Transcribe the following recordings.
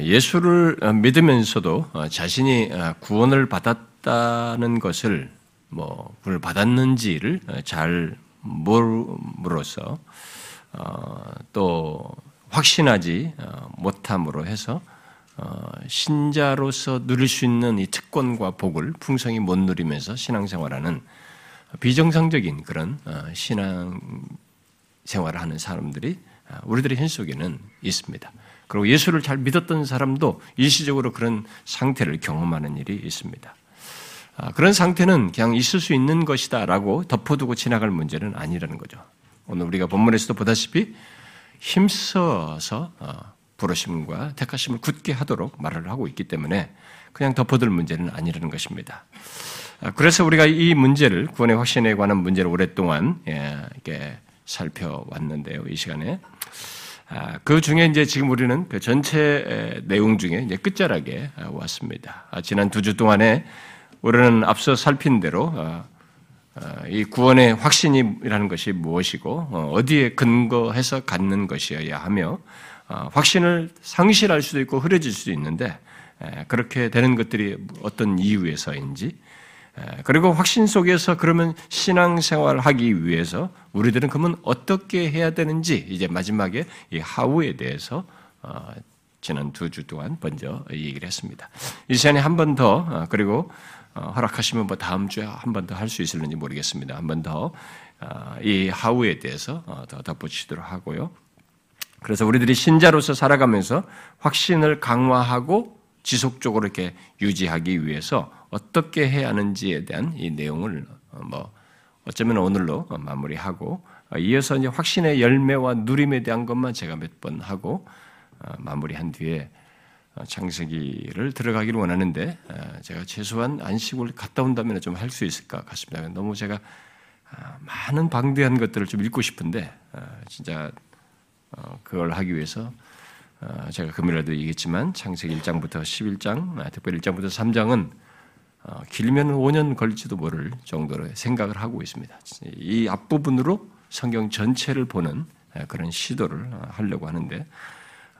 예수를 믿으면서도 자신이 구원을 받았다는 것을 뭐 구원을 받았는지를 잘 모르로서 또 확신하지 못함으로 해서 신자로서 누릴 수 있는 이 특권과 복을 풍성히 못 누리면서 신앙생활하는 비정상적인 그런 신앙 생활을 하는 사람들이 우리들의 현 속에는 있습니다. 그리고 예수를 잘 믿었던 사람도 일시적으로 그런 상태를 경험하는 일이 있습니다. 아, 그런 상태는 그냥 있을 수 있는 것이다라고 덮어두고 지나갈 문제는 아니라는 거죠. 오늘 우리가 본문에서도 보다시피 힘써서 어, 부르심과 택하심을 굳게 하도록 말을 하고 있기 때문에 그냥 덮어둘 문제는 아니라는 것입니다. 아, 그래서 우리가 이 문제를 구원의 확신에 관한 문제를 오랫동안 예, 이렇게 살펴왔는데요. 이 시간에 아, 그 중에 이제 지금 우리는 그 전체 내용 중에 이제 끝자락에 아, 왔습니다. 아, 지난 두 주 동안에 우리는 앞서 살핀 대로 이 구원의 확신이라는 것이 무엇이고 어, 어디에 근거해서 갖는 것이어야 하며 확신을 상실할 수도 있고 흐려질 수도 있는데 그렇게 되는 것들이 어떤 이유에서인지 그리고 확신 속에서 그러면 신앙생활을 하기 위해서 우리들은 그러면 어떻게 해야 되는지 이제 마지막에 이 하우에 대해서 어, 지난 두 주 동안 먼저 얘기를 했습니다. 이 시간에 한 번 더, 어, 그리고 어, 허락하시면 뭐 다음 주에 한 번 더 할 수 있을는지 모르겠습니다. 한 번 더 이 하우에 대해서 더 덧붙이도록 하고요. 그래서 우리들이 신자로서 살아가면서 확신을 강화하고 지속적으로 이렇게 유지하기 위해서 어떻게 해야 하는지에 대한 이 내용을 어, 뭐 어쩌면 오늘로 마무리하고 어, 이어서 이제 확신의 열매와 누림에 대한 것만 제가 몇 번 하고 어, 마무리한 뒤에 창세기를 들어가기를 원하는데 제가 최소한 안식을 갔다 온다면 좀 할 수 있을 것 같습니다. 너무 제가 많은 방대한 것들을 좀 읽고 싶은데 진짜 그걸 하기 위해서 제가 금요일에도 얘기했지만 창세기 1장부터 11장, 특별히 1장부터 3장은 어, 길면 5년 걸릴지도 모를 정도로 생각을 하고 있습니다. 이 앞부분으로 성경 전체를 보는 그런 시도를 어, 하려고 하는데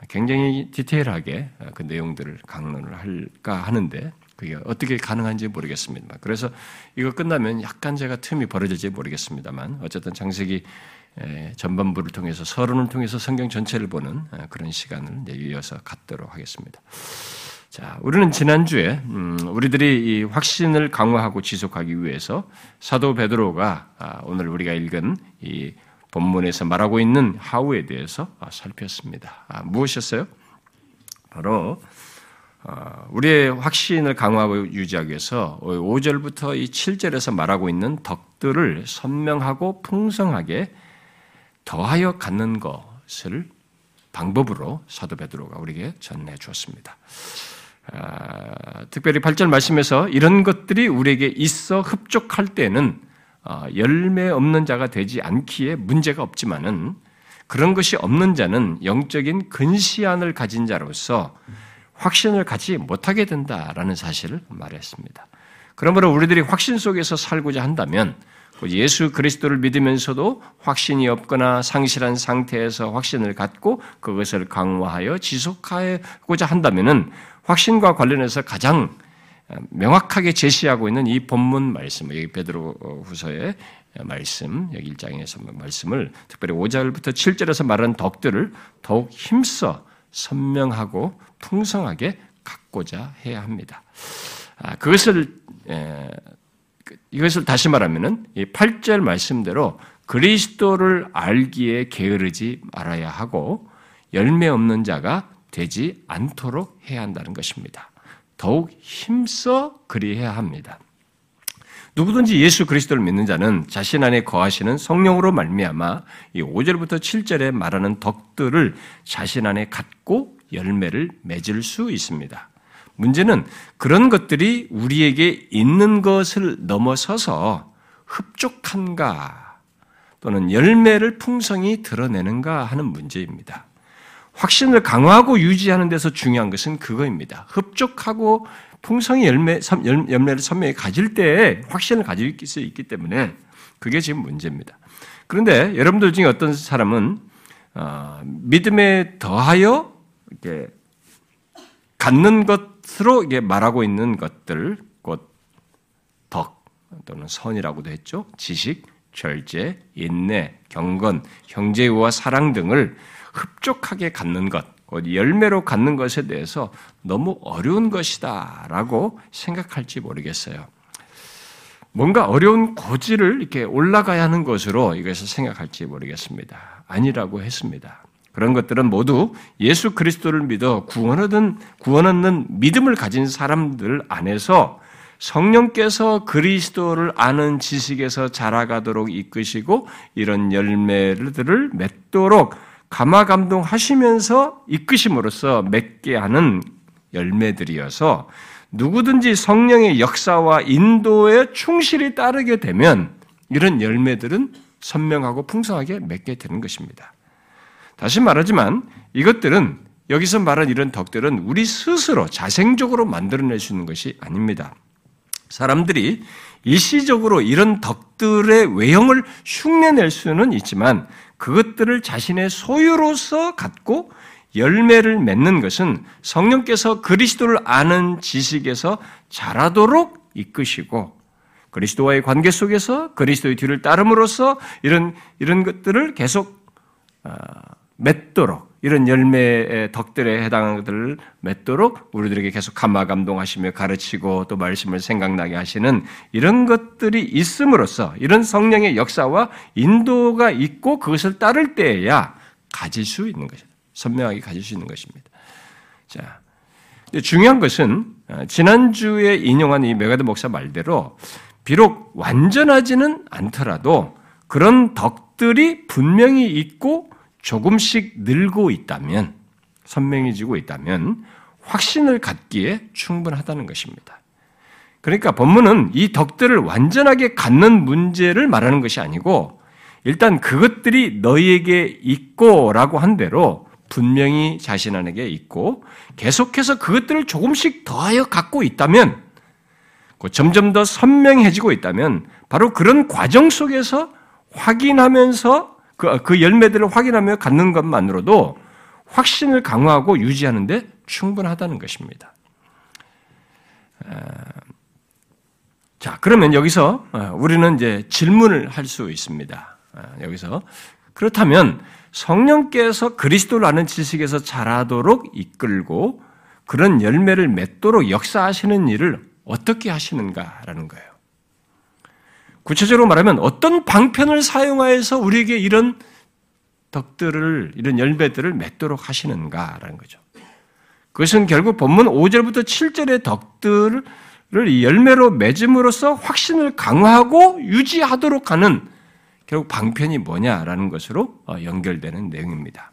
굉장히 디테일하게 어, 그 내용들을 강론을 할까 하는데 그게 어떻게 가능한지 모르겠습니다. 그래서 이거 끝나면 약간 제가 틈이 벌어질지 모르겠습니다만 어쨌든 장세기 전반부를 통해서 서론을 통해서 성경 전체를 보는 그런 시간을 이어서 갖도록 하겠습니다. 자, 우리는 지난주에 음, 우리들이 이 확신을 강화하고 지속하기 위해서 사도 베드로가 아, 오늘 우리가 읽은 이 본문에서 말하고 있는 하우에 대해서 아, 살폈습니다. 아, 무엇이었어요? 바로 우리의 확신을 강화하고 유지하기 위해서 5절부터 이 7절에서 말하고 있는 덕들을 선명하고 풍성하게 더하여 갖는 것을 방법으로 사도 베드로가 우리에게 전해 주었습니다. 아, 특별히 8절 말씀에서 이런 것들이 우리에게 있어 흡족할 때는 어, 열매 없는 자가 되지 않기에 문제가 없지만은 그런 것이 없는 자는 영적인 근시안을 가진 자로서 확신을 갖지 못하게 된다라는 사실을 말했습니다. 그러므로 우리들이 확신 속에서 살고자 한다면 예수 그리스도를 믿으면서도 확신이 없거나 상실한 상태에서 확신을 갖고 그것을 강화하여 지속하고자 한다면은 확신과 관련해서 가장 명확하게 제시하고 있는 이 본문 말씀, 여기 베드로 후서의 말씀, 여기 1장에서 말씀을 특별히 5절부터 7절에서 말하는 덕들을 더욱 힘써 선명하고 풍성하게 갖고자 해야 합니다. 아, 그것을 이것을 다시 말하면은 이 8절 말씀대로 그리스도를 알기에 게으르지 말아야 하고 열매 없는 자가 되지 않도록 해야 한다는 것입니다. 더욱 힘써 그리해야 합니다. 누구든지 예수 그리스도를 믿는 자는 자신 안에 거하시는 성령으로 말미암아 이 5절부터 7절에 말하는 덕들을 자신 안에 갖고 열매를 맺을 수 있습니다. 문제는 그런 것들이 우리에게 있는 것을 넘어서서 흡족한가 또는 열매를 풍성히 드러내는가 하는 문제입니다. 확신을 강화하고 유지하는 데서 중요한 것은 그거입니다. 흡족하고 풍성히 열매, 열매를 선명히 가질 때 확신을 가질 수 있기 때문에 그게 지금 문제입니다. 그런데 여러분들 중에 어떤 사람은 어, 믿음에 더하여 이렇게 갖는 것 으로 이게 말하고 있는 것들, 곧 덕 또는 선이라고도 했죠. 지식, 절제, 인내, 경건, 형제와 사랑 등을 흡족하게 갖는 것, 곧 열매로 갖는 것에 대해서 너무 어려운 것이다 라고 생각할지 모르겠어요. 뭔가 어려운 고지를 이렇게 올라가야 하는 것으로 이것을 생각할지 모르겠습니다. 아니라고 했습니다. 그런 것들은 모두 예수 그리스도를 믿어 구원 구원 얻는 믿음을 가진 사람들 안에서 성령께서 그리스도를 아는 지식에서 자라가도록 이끄시고 이런 열매들을 맺도록 감화 감동하시면서 이끄심으로써 맺게 하는 열매들이어서 누구든지 성령의 역사와 인도에 충실히 따르게 되면 이런 열매들은 선명하고 풍성하게 맺게 되는 것입니다. 다시 말하지만 이것들은 여기서 말한 이런 덕들은 우리 스스로 자생적으로 만들어낼 수 있는 것이 아닙니다. 사람들이 일시적으로 이런 덕들의 외형을 흉내낼 수는 있지만 그것들을 자신의 소유로서 갖고 열매를 맺는 것은 성령께서 그리스도를 아는 지식에서 자라도록 이끄시고 그리스도와의 관계 속에서 그리스도의 뒤를 따름으로써 이런 이런 것들을 계속 아, 맺도록 이런 열매의 덕들에 해당하는 것들을 맺도록 우리들에게 계속 감화 감동하시며 가르치고 또 말씀을 생각나게 하시는 이런 것들이 있음으로써 이런 성령의 역사와 인도가 있고 그것을 따를 때에야 가질 수 있는 것입니다. 선명하게 가질 수 있는 것입니다. 자, 중요한 것은 어, 지난주에 인용한 이 메가드 목사 말대로 비록 완전하지는 않더라도 그런 덕들이 분명히 있고 조금씩 늘고 있다면, 선명해지고 있다면 확신을 갖기에 충분하다는 것입니다. 그러니까 본문은 이 덕들을 완전하게 갖는 문제를 말하는 것이 아니고 일단 그것들이 너희에게 있고라고 한 대로 분명히 자신 안에게 있고 계속해서 그것들을 조금씩 더하여 갖고 있다면 점점 더 선명해지고 있다면 바로 그런 과정 속에서 확인하면서 그, 그 열매들을 확인하며 갖는 것만으로도 확신을 강화하고 유지하는데 충분하다는 것입니다. 자, 그러면 여기서 어, 우리는 이제 질문을 할 수 있습니다. 여기서 그렇다면 성령께서 그리스도를 아는 지식에서 자라도록 이끌고 그런 열매를 맺도록 역사하시는 일을 어떻게 하시는가라는 거예요. 구체적으로 말하면 어떤 방편을 사용하여서 우리에게 이런 덕들을, 이런 열매들을 맺도록 하시는가라는 거죠. 그것은 결국 본문 5절부터 7절의 덕들을 열매로 맺음으로써 확신을 강화하고 유지하도록 하는 결국 방편이 뭐냐라는 것으로 어, 연결되는 내용입니다.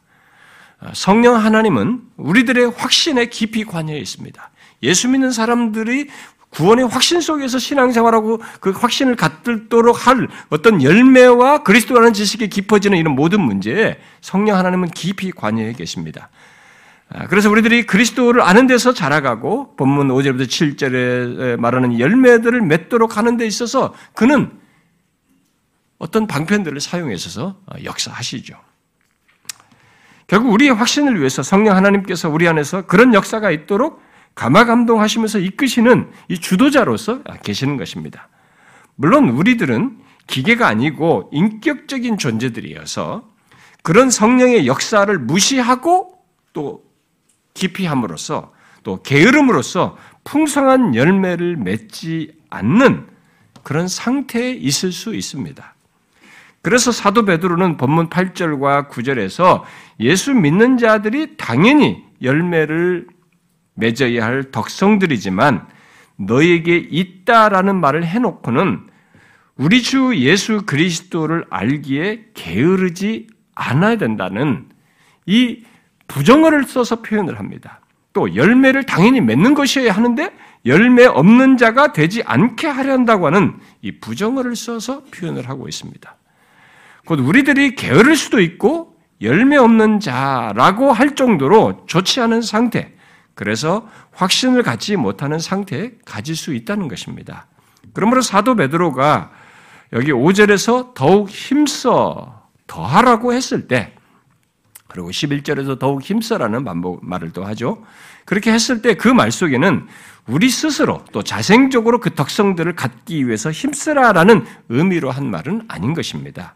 어, 성령 하나님은 우리들의 확신에 깊이 관여해 있습니다. 예수 믿는 사람들이 구원의 확신 속에서 신앙생활하고 그 확신을 갖도록 할 어떤 열매와 그리스도라는 지식이 깊어지는 이런 모든 문제에 성령 하나님은 깊이 관여해 계십니다. 아, 그래서 우리들이 그리스도를 아는 데서 자라가고 본문 5절부터 7절에 말하는 열매들을 맺도록 하는 데 있어서 그는 어떤 방편들을 사용해서 역사하시죠. 결국 우리의 확신을 위해서 성령 하나님께서 우리 안에서 그런 역사가 있도록 감화 감동하시면서 이끄시는 이 주도자로서 계시는 것입니다. 물론 우리들은 기계가 아니고 인격적인 존재들이어서 그런 성령의 역사를 무시하고 또 깊이 함으로써 또 게으름으로써 풍성한 열매를 맺지 않는 그런 상태에 있을 수 있습니다. 그래서 사도 베드로는 본문 8절과 9절에서 예수 믿는 자들이 당연히 열매를 맺어야 할 덕성들이지만 너에게 있다라는 말을 해놓고는 우리 주 예수 그리스도를 알기에 게으르지 않아야 된다는 이 부정어를 써서 표현을 합니다. 또 열매를 당연히 맺는 것이어야 하는데 열매 없는 자가 되지 않게 하려 한다고 하는 이 부정어를 써서 표현을 하고 있습니다. 곧 우리들이 게으를 수도 있고 열매 없는 자라고 할 정도로 좋지 않은 상태, 그래서 확신을 갖지 못하는 상태에 가질 수 있다는 것입니다. 그러므로 사도 베드로가 여기 5절에서 더욱 힘써 더하라고 했을 때 그리고 11절에서 더욱 힘써라는 반복 말을 또 하죠. 그렇게 했을 때 그 말 속에는 우리 스스로 또 자생적으로 그 덕성들을 갖기 위해서 힘쓰라라는 의미로 한 말은 아닌 것입니다.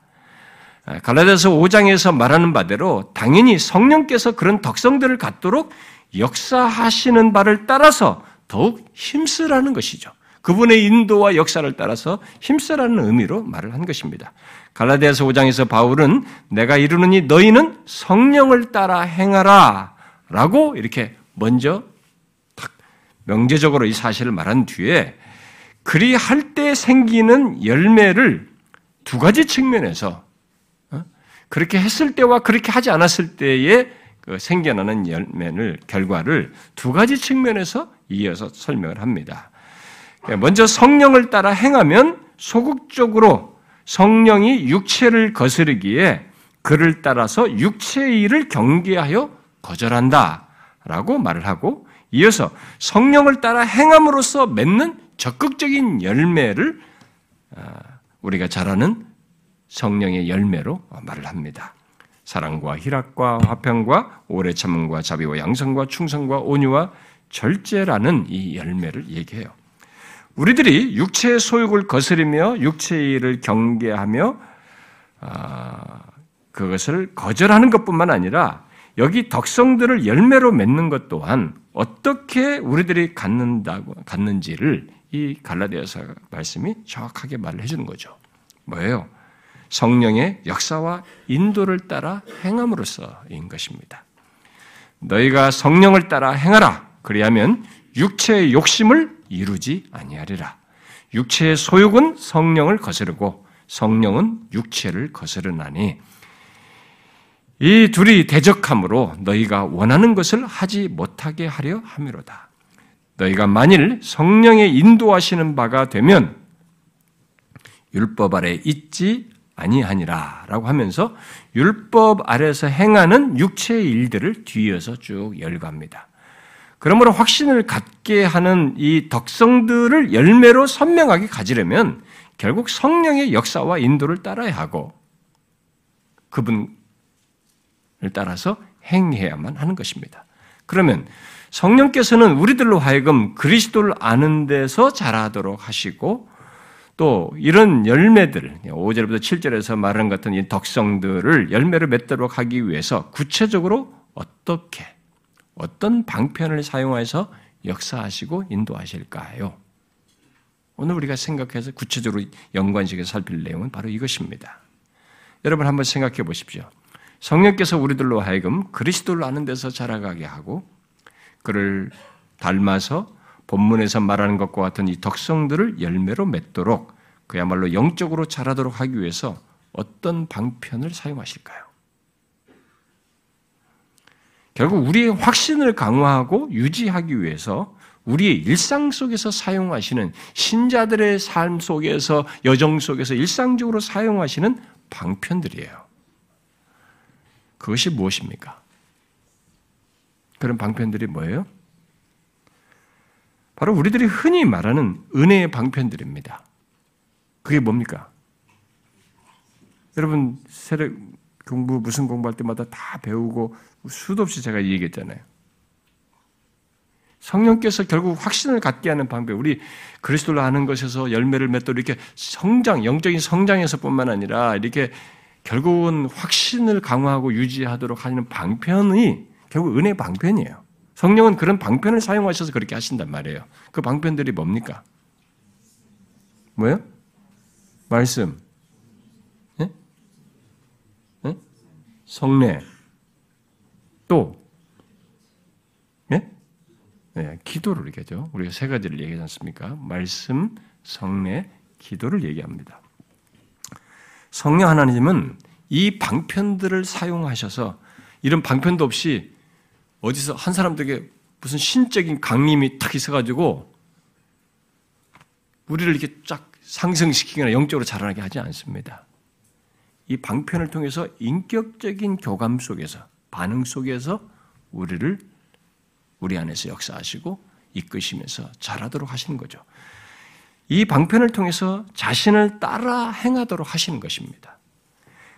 아, 갈라디아서 5장에서 말하는 바대로 당연히 성령께서 그런 덕성들을 갖도록 역사하시는 바를 따라서 더욱 힘쓰라는 것이죠. 그분의 인도와 역사를 따라서 힘쓰라는 의미로 말을 한 것입니다. 갈라디아서 5장에서 바울은 내가 이르느니 너희는 성령을 따라 행하라 라고 이렇게 먼저 딱 명제적으로 이 사실을 말한 뒤에 그리 할 때 생기는 열매를 두 가지 측면에서 어? 그렇게 했을 때와 그렇게 하지 않았을 때에 그 생겨나는 열매를 결과를 두 가지 측면에서 이어서 설명을 합니다. 먼저 성령을 따라 행하면 소극적으로 성령이 육체를 거스르기에 그를 따라서 육체의 일을 경계하여 거절한다. 라고 말을 하고 이어서 성령을 따라 행함으로써 맺는 적극적인 열매를 아, 우리가 잘 아는 성령의 열매로 말을 합니다. 사랑과 희락과 화평과 오래 참음과 자비와 양성과 충성과 온유와 절제라는 이 열매를 얘기해요. 우리들이 육체의 소욕을 거스리며 육체의 일을 경계하며 아, 그것을 거절하는 것뿐만 아니라 여기 덕성들을 열매로 맺는 것 또한 어떻게 우리들이 갖는다고 갖는지를 이 갈라디아서 말씀이 정확하게 말을 해주는 거죠. 뭐예요? 성령의 역사와 인도를 따라 행함으로써인 것입니다. 너희가 성령을 따라 행하라. 그리하면 육체의 욕심을 이루지 아니하리라. 육체의 소욕은 성령을 거스르고 성령은 육체를 거스르나니 이 둘이 대적함으로 너희가 원하는 것을 하지 못하게 하려 함이로다. 너희가 만일 성령의 인도하시는 바가 되면 율법 아래 있지 아니하니라라고 하면서 율법 아래서 행하는 육체의 일들을 뒤이어서 쭉 열거합니다. 그러므로 확신을 갖게 하는 이 덕성들을 열매로 선명하게 가지려면 결국 성령의 역사와 인도를 따라야 하고 그분을 따라서 행해야만 하는 것입니다. 그러면 성령께서는 우리들로 하여금 그리스도를 아는 데서 자라도록 하시고 또 이런 열매들, 5절부터 7절에서 말하는 같은 이 덕성들을 열매를 맺도록 하기 위해서 구체적으로 어떻게 어떤 방편을 사용해서 역사하시고 인도하실까요? 오늘 우리가 생각해서 구체적으로 연관식에 살필 내용은 바로 이것입니다. 여러분 한번 생각해 보십시오. 성령께서 우리들로 하여금 그리스도를 아는 데서 자라가게 하고 그를 닮아서 본문에서 말하는 것과 같은 이 덕성들을 열매로 맺도록 그야말로 영적으로 자라도록 하기 위해서 어떤 방편을 사용하실까요? 결국 우리의 확신을 강화하고 유지하기 위해서 우리의 일상 속에서 사용하시는 신자들의 삶 속에서 여정 속에서 일상적으로 사용하시는 방편들이에요. 그것이 무엇입니까? 그런 방편들이 뭐예요? 바로 우리들이 흔히 말하는 은혜의 방편들입니다. 그게 뭡니까? 여러분 세례 공부 무슨 공부할 때마다 다 배우고 수도 없이 제가 얘기했잖아요. 성령께서 결국 확신을 갖게 하는 방법, 우리 그리스도를 아는 것에서 열매를 맺도록 이렇게 성장, 영적인 성장에서뿐만 아니라 이렇게 결국은 확신을 강화하고 유지하도록 하는 방편이 결국 은혜 방편이에요. 성령은 그런 방편을 사용하셔서 그렇게 하신단 말이에요. 그 방편들이 뭡니까? 뭐요? 말씀, 네? 네? 성례, 또, 네? 네, 기도를 얘기하죠. 우리가 세 가지를 얘기하지 않습니까? 말씀, 성례, 기도를 얘기합니다. 성령 하나님은 이 방편들을 사용하셔서 이런 방편도 없이 어디서 한 사람들에게 무슨 신적인 강림이 탁 있어가지고 우리를 이렇게 쫙 상승시키거나 영적으로 자라나게 하지 않습니다. 이 방편을 통해서 인격적인 교감 속에서 반응 속에서 우리를 우리 안에서 역사하시고 이끄시면서 잘하도록 하시는 거죠. 이 방편을 통해서 자신을 따라 행하도록 하시는 것입니다.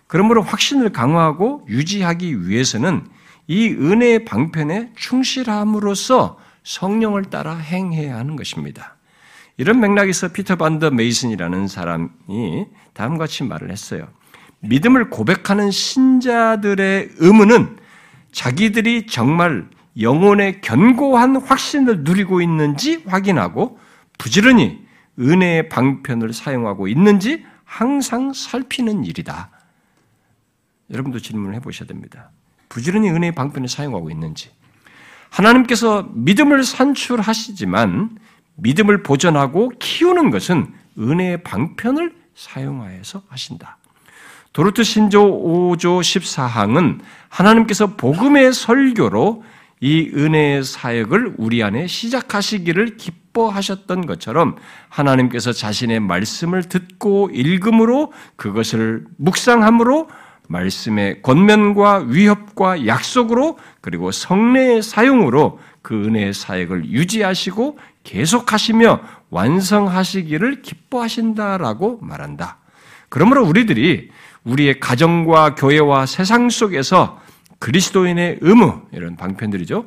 그러므로 확신을 강화하고 유지하기 위해서는 이 은혜의 방편에 충실함으로써 성령을 따라 행해야 하는 것입니다. 이런 맥락에서 피터 반더 메이슨이라는 사람이 다음과 같이 말을 했어요. 믿음을 고백하는 신자들의 의무는 자기들이 정말 영혼의 견고한 확신을 누리고 있는지 확인하고 부지런히 은혜의 방편을 사용하고 있는지 항상 살피는 일이다. 여러분도 질문을 해보셔야 됩니다. 부지런히 은혜의 방편을 사용하고 있는지. 하나님께서 믿음을 산출하시지만 믿음을 보존하고 키우는 것은 은혜의 방편을 사용하여서 하신다. 도르트 신조 5조 14항은 하나님께서 복음의 설교로 이 은혜의 사역을 우리 안에 시작하시기를 기뻐하셨던 것처럼 하나님께서 자신의 말씀을 듣고 읽음으로 그것을 묵상함으로 말씀의 권면과 위협과 약속으로 그리고 성례의 사용으로 그 은혜의 사역을 유지하시고 계속하시며 완성하시기를 기뻐하신다라고 말한다. 그러므로 우리들이 우리의 가정과 교회와 세상 속에서 그리스도인의 의무, 이런 방편들이죠.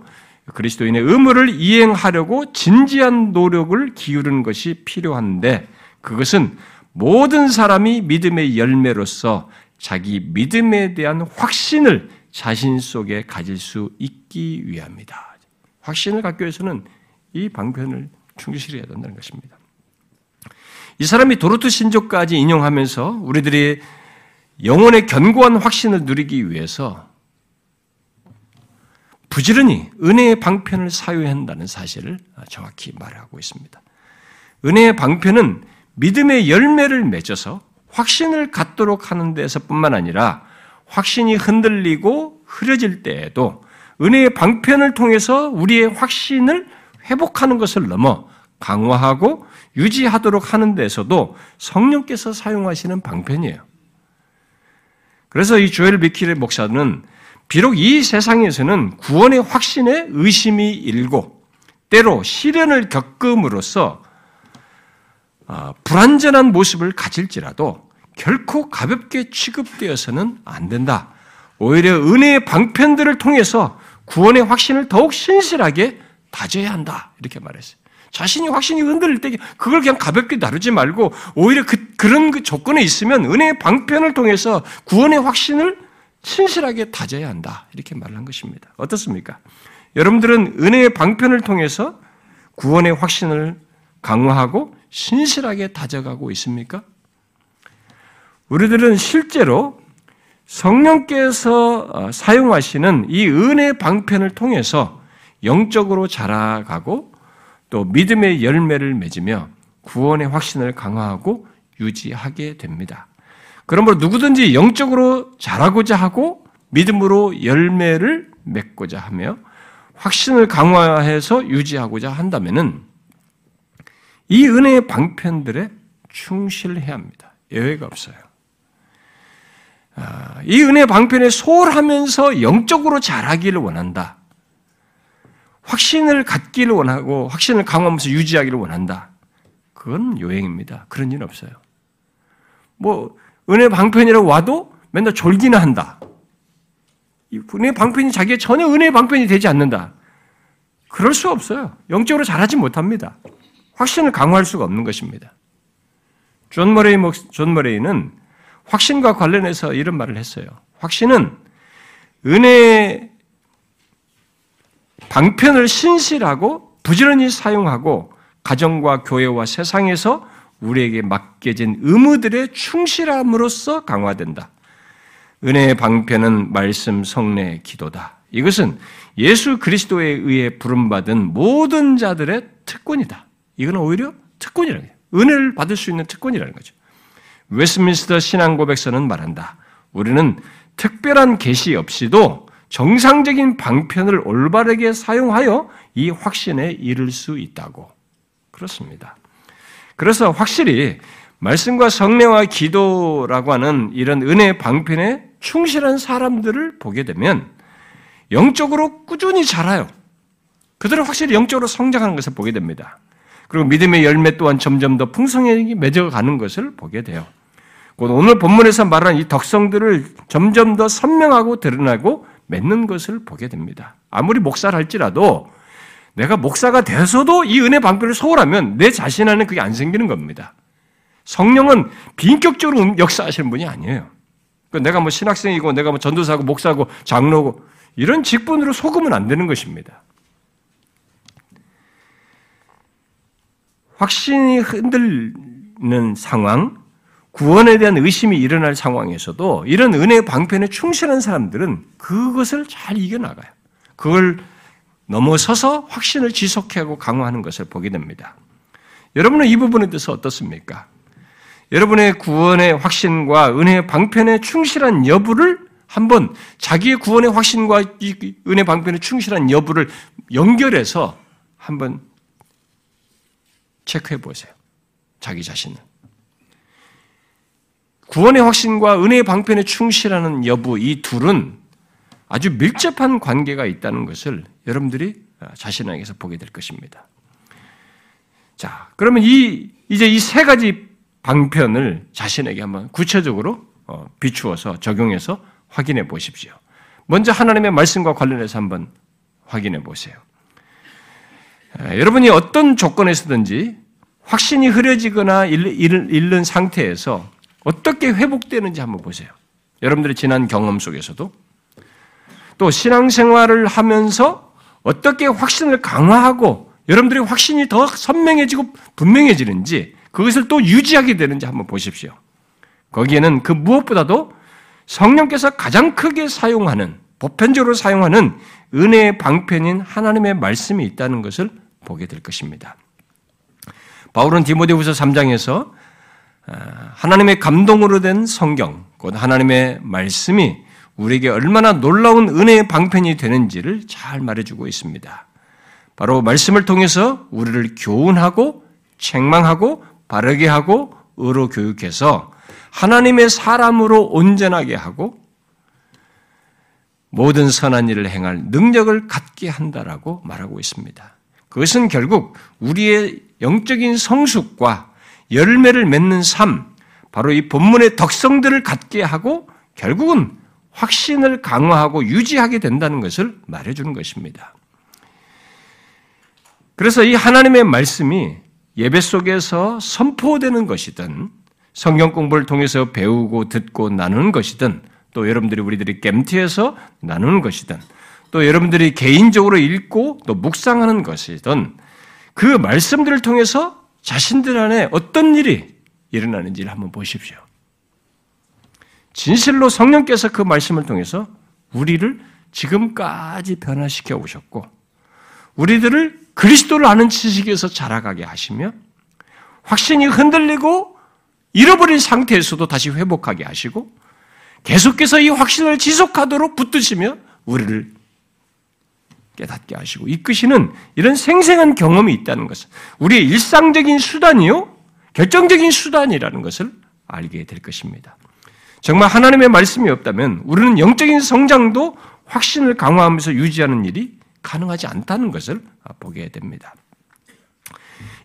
그리스도인의 의무를 이행하려고 진지한 노력을 기울이는 것이 필요한데 그것은 모든 사람이 믿음의 열매로서 자기 믿음에 대한 확신을 자신 속에 가질 수 있기 위함이다. 확신을 갖기 위해서는 이 방편을 충실해야 된다는 것입니다. 이 사람이 도르트 신조까지 인용하면서 우리들이 영혼의 견고한 확신을 누리기 위해서 부지런히 은혜의 방편을 사유해야 한다는 사실을 정확히 말하고 있습니다. 은혜의 방편은 믿음의 열매를 맺어서 확신을 갖도록 하는 데서뿐만 아니라 확신이 흔들리고 흐려질 때에도 은혜의 방편을 통해서 우리의 확신을 회복하는 것을 넘어 강화하고 유지하도록 하는 데서도 성령께서 사용하시는 방편이에요. 그래서 이 조엘 비킬의 목사는 비록 이 세상에서는 구원의 확신에 의심이 일고 때로 시련을 겪음으로써 아, 불완전한 모습을 가질지라도 결코 가볍게 취급되어서는 안 된다. 오히려 은혜의 방편들을 통해서 구원의 확신을 더욱 신실하게 다져야 한다. 이렇게 말했어요. 자신이 확신이 흔들릴 때 그걸 그냥 가볍게 다루지 말고 오히려 그, 그런 그 조건에 있으면 은혜의 방편을 통해서 구원의 확신을 신실하게 다져야 한다. 이렇게 말한 것입니다. 어떻습니까? 여러분들은 은혜의 방편을 통해서 구원의 확신을 강화하고 신실하게 다져가고 있습니까? 우리들은 실제로 성령께서 어, 사용하시는 이 은혜 방편을 통해서 영적으로 자라가고 또 믿음의 열매를 맺으며 구원의 확신을 강화하고 유지하게 됩니다. 그러므로 누구든지 영적으로 자라고자 하고 믿음으로 열매를 맺고자 하며 확신을 강화해서 유지하고자 한다면이 은혜의 방편들에 충실해야 합니다. 예외가 없어요. 아, 이 은혜 방편에 소홀하면서 영적으로 자라기를 원한다. 확신을 갖기를 원하고 확신을 강화하면서 유지하기를 원한다. 그건 요행입니다. 그런 일은 없어요. 뭐 은혜 방편이라고 와도 맨날 졸기나 한다. 은혜 방편이 자기의 전혀 은혜 방편이 되지 않는다. 그럴 수 없어요. 영적으로 잘하지 못합니다. 확신을 강화할 수가 없는 것입니다. 존 머레이 존 머레이는 확신과 관련해서 이런 말을 했어요. 확신은 은혜 방편을 신실하고 부지런히 사용하고 가정과 교회와 세상에서 우리에게 맡겨진 의무들의 충실함으로써 강화된다. 은혜의 방편은 말씀, 성례, 기도다. 이것은 예수 그리스도에 의해 부름받은 모든 자들의 특권이다. 이건 오히려 특권이라는 거예요. 은혜를 받을 수 있는 특권이라는 거죠. 웨스민스터 신앙고백서는 말한다. 우리는 특별한 계시 없이도 정상적인 방편을 올바르게 사용하여 이 확신에 이를 수 있다고. 그렇습니다. 그래서 확실히 말씀과 성례와 기도라고 하는 이런 은혜 방편에 충실한 사람들을 보게 되면 영적으로 꾸준히 자라요. 그들은 확실히 영적으로 성장하는 것을 보게 됩니다. 그리고 믿음의 열매 또한 점점 더 풍성하게 맺어가는 것을 보게 돼요. 오늘 본문에서 말하는 이 덕성들을 점점 더 선명하고 드러나고 맺는 것을 보게 됩니다. 아무리 목사를 할지라도 내가 목사가 돼서도 이 은혜 방편을 소홀하면 내 자신 안에 그게 안 생기는 겁니다. 성령은 비인격적으로 역사하시는 분이 아니에요. 그러니까 내가 뭐 신학생이고 내가 뭐 전도사고 목사고 장로고 이런 직분으로 속으면 안 되는 것입니다. 확신이 흔들리는 상황, 구원에 대한 의심이 일어날 상황에서도 이런 은혜 방편에 충실한 사람들은 그것을 잘 이겨나가요. 그걸 넘어서서 확신을 지속하고 강화하는 것을 보게 됩니다. 여러분은 이 부분에 대해서 어떻습니까? 여러분의 구원의 확신과 은혜의 방편에 충실한 여부를 한번 자기의 구원의 확신과 이 은혜 방편에 충실한 여부를 연결해서 한번 체크해 보세요. 자기 자신을. 구원의 확신과 은혜의 방편에 충실하는 여부 이 둘은 아주 밀접한 관계가 있다는 것을 여러분들이 자신에게서 보게 될 것입니다. 자, 그러면 이 이제 이 세 가지 방편을 자신에게 한번 구체적으로 어, 비추어서 적용해서 확인해 보십시오. 먼저 하나님의 말씀과 관련해서 한번 확인해 보세요. 여러분이 어떤 조건에서든지 확신이 흐려지거나 잃는 상태에서 어떻게 회복되는지 한번 보세요. 여러분들의 지난 경험 속에서도 또 신앙생활을 하면서 어떻게 확신을 강화하고 여러분들의 확신이 더 선명해지고 분명해지는지 그것을 또 유지하게 되는지 한번 보십시오. 거기에는 그 무엇보다도 성령께서 가장 크게 사용하는 보편적으로 사용하는 은혜의 방편인 하나님의 말씀이 있다는 것을 보게 될 것입니다. 바울은 디모데후서 3장에서 아, 하나님의 감동으로 된 성경, 곧 하나님의 말씀이 우리에게 얼마나 놀라운 은혜의 방편이 되는지를 잘 말해주고 있습니다. 바로 말씀을 통해서 우리를 교훈하고 책망하고 바르게 하고 의로 교육해서 하나님의 사람으로 온전하게 하고 모든 선한 일을 행할 능력을 갖게 한다라고 말하고 있습니다. 그것은 결국 우리의 영적인 성숙과 열매를 맺는 삶, 바로 이 본문의 덕성들을 갖게 하고 결국은 확신을 강화하고 유지하게 된다는 것을 말해주는 것입니다. 그래서 이 하나님의 말씀이 예배 속에서 선포되는 것이든 성경 공부를 통해서 배우고 듣고 나누는 것이든 또 여러분들이 우리들이 겜티에서 나누는 것이든 또 여러분들이 개인적으로 읽고 또 묵상하는 것이든 그 말씀들을 통해서 자신들 안에 어떤 일이 일어나는지를 한번 보십시오. 진실로 성령께서 그 말씀을 통해서 우리를 지금까지 변화시켜 오셨고, 우리들을 그리스도를 아는 지식에서 자라가게 하시며, 확신이 흔들리고 잃어버린 상태에서도 다시 회복하게 하시고, 계속해서 이 확신을 지속하도록 붙드시며 우리를 깨닫게 하시고 이끄시는 이런 생생한 경험이 있다는 것은 우리의 일상적인 수단이요, 결정적인 수단이라는 것을 알게 될 것입니다. 정말 하나님의 말씀이 없다면 우리는 영적인 성장도 확신을 강화하면서 유지하는 일이 가능하지 않다는 것을 보게 됩니다.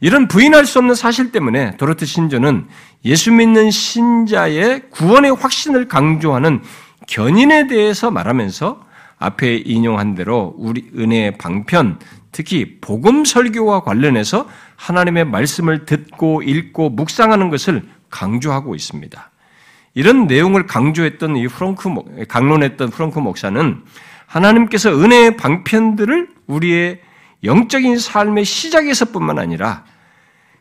이런 부인할 수 없는 사실 때문에 도로트 신조는 예수 믿는 신자의 구원의 확신을 강조하는 견인에 대해서 말하면서 앞에 인용한 대로 우리 은혜의 방편, 특히 복음 설교와 관련해서 하나님의 말씀을 듣고 읽고 묵상하는 것을 강조하고 있습니다. 이런 내용을 강조했던 이 프랑크 강론했던 프랑크 목사는 하나님께서 은혜의 방편들을 우리의 영적인 삶의 시작에서뿐만 아니라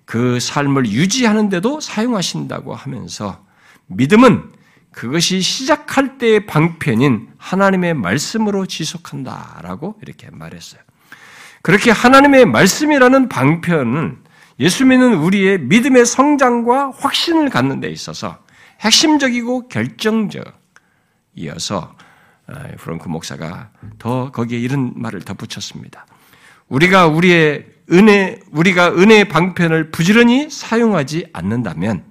그 삶을 유지하는데도 사용하신다고 하면서 믿음은 그것이 시작할 때의 방편인 하나님의 말씀으로 지속한다라고 이렇게 말했어요. 그렇게 하나님의 말씀이라는 방편은 예수 믿는 우리의 믿음의 성장과 확신을 갖는 데 있어서 핵심적이고 결정적이어서 아, 프랑크 목사가 더 거기에 이런 말을 덧붙였습니다. 우리가 우리의 은혜, 우리가 은혜의 방편을 부지런히 사용하지 않는다면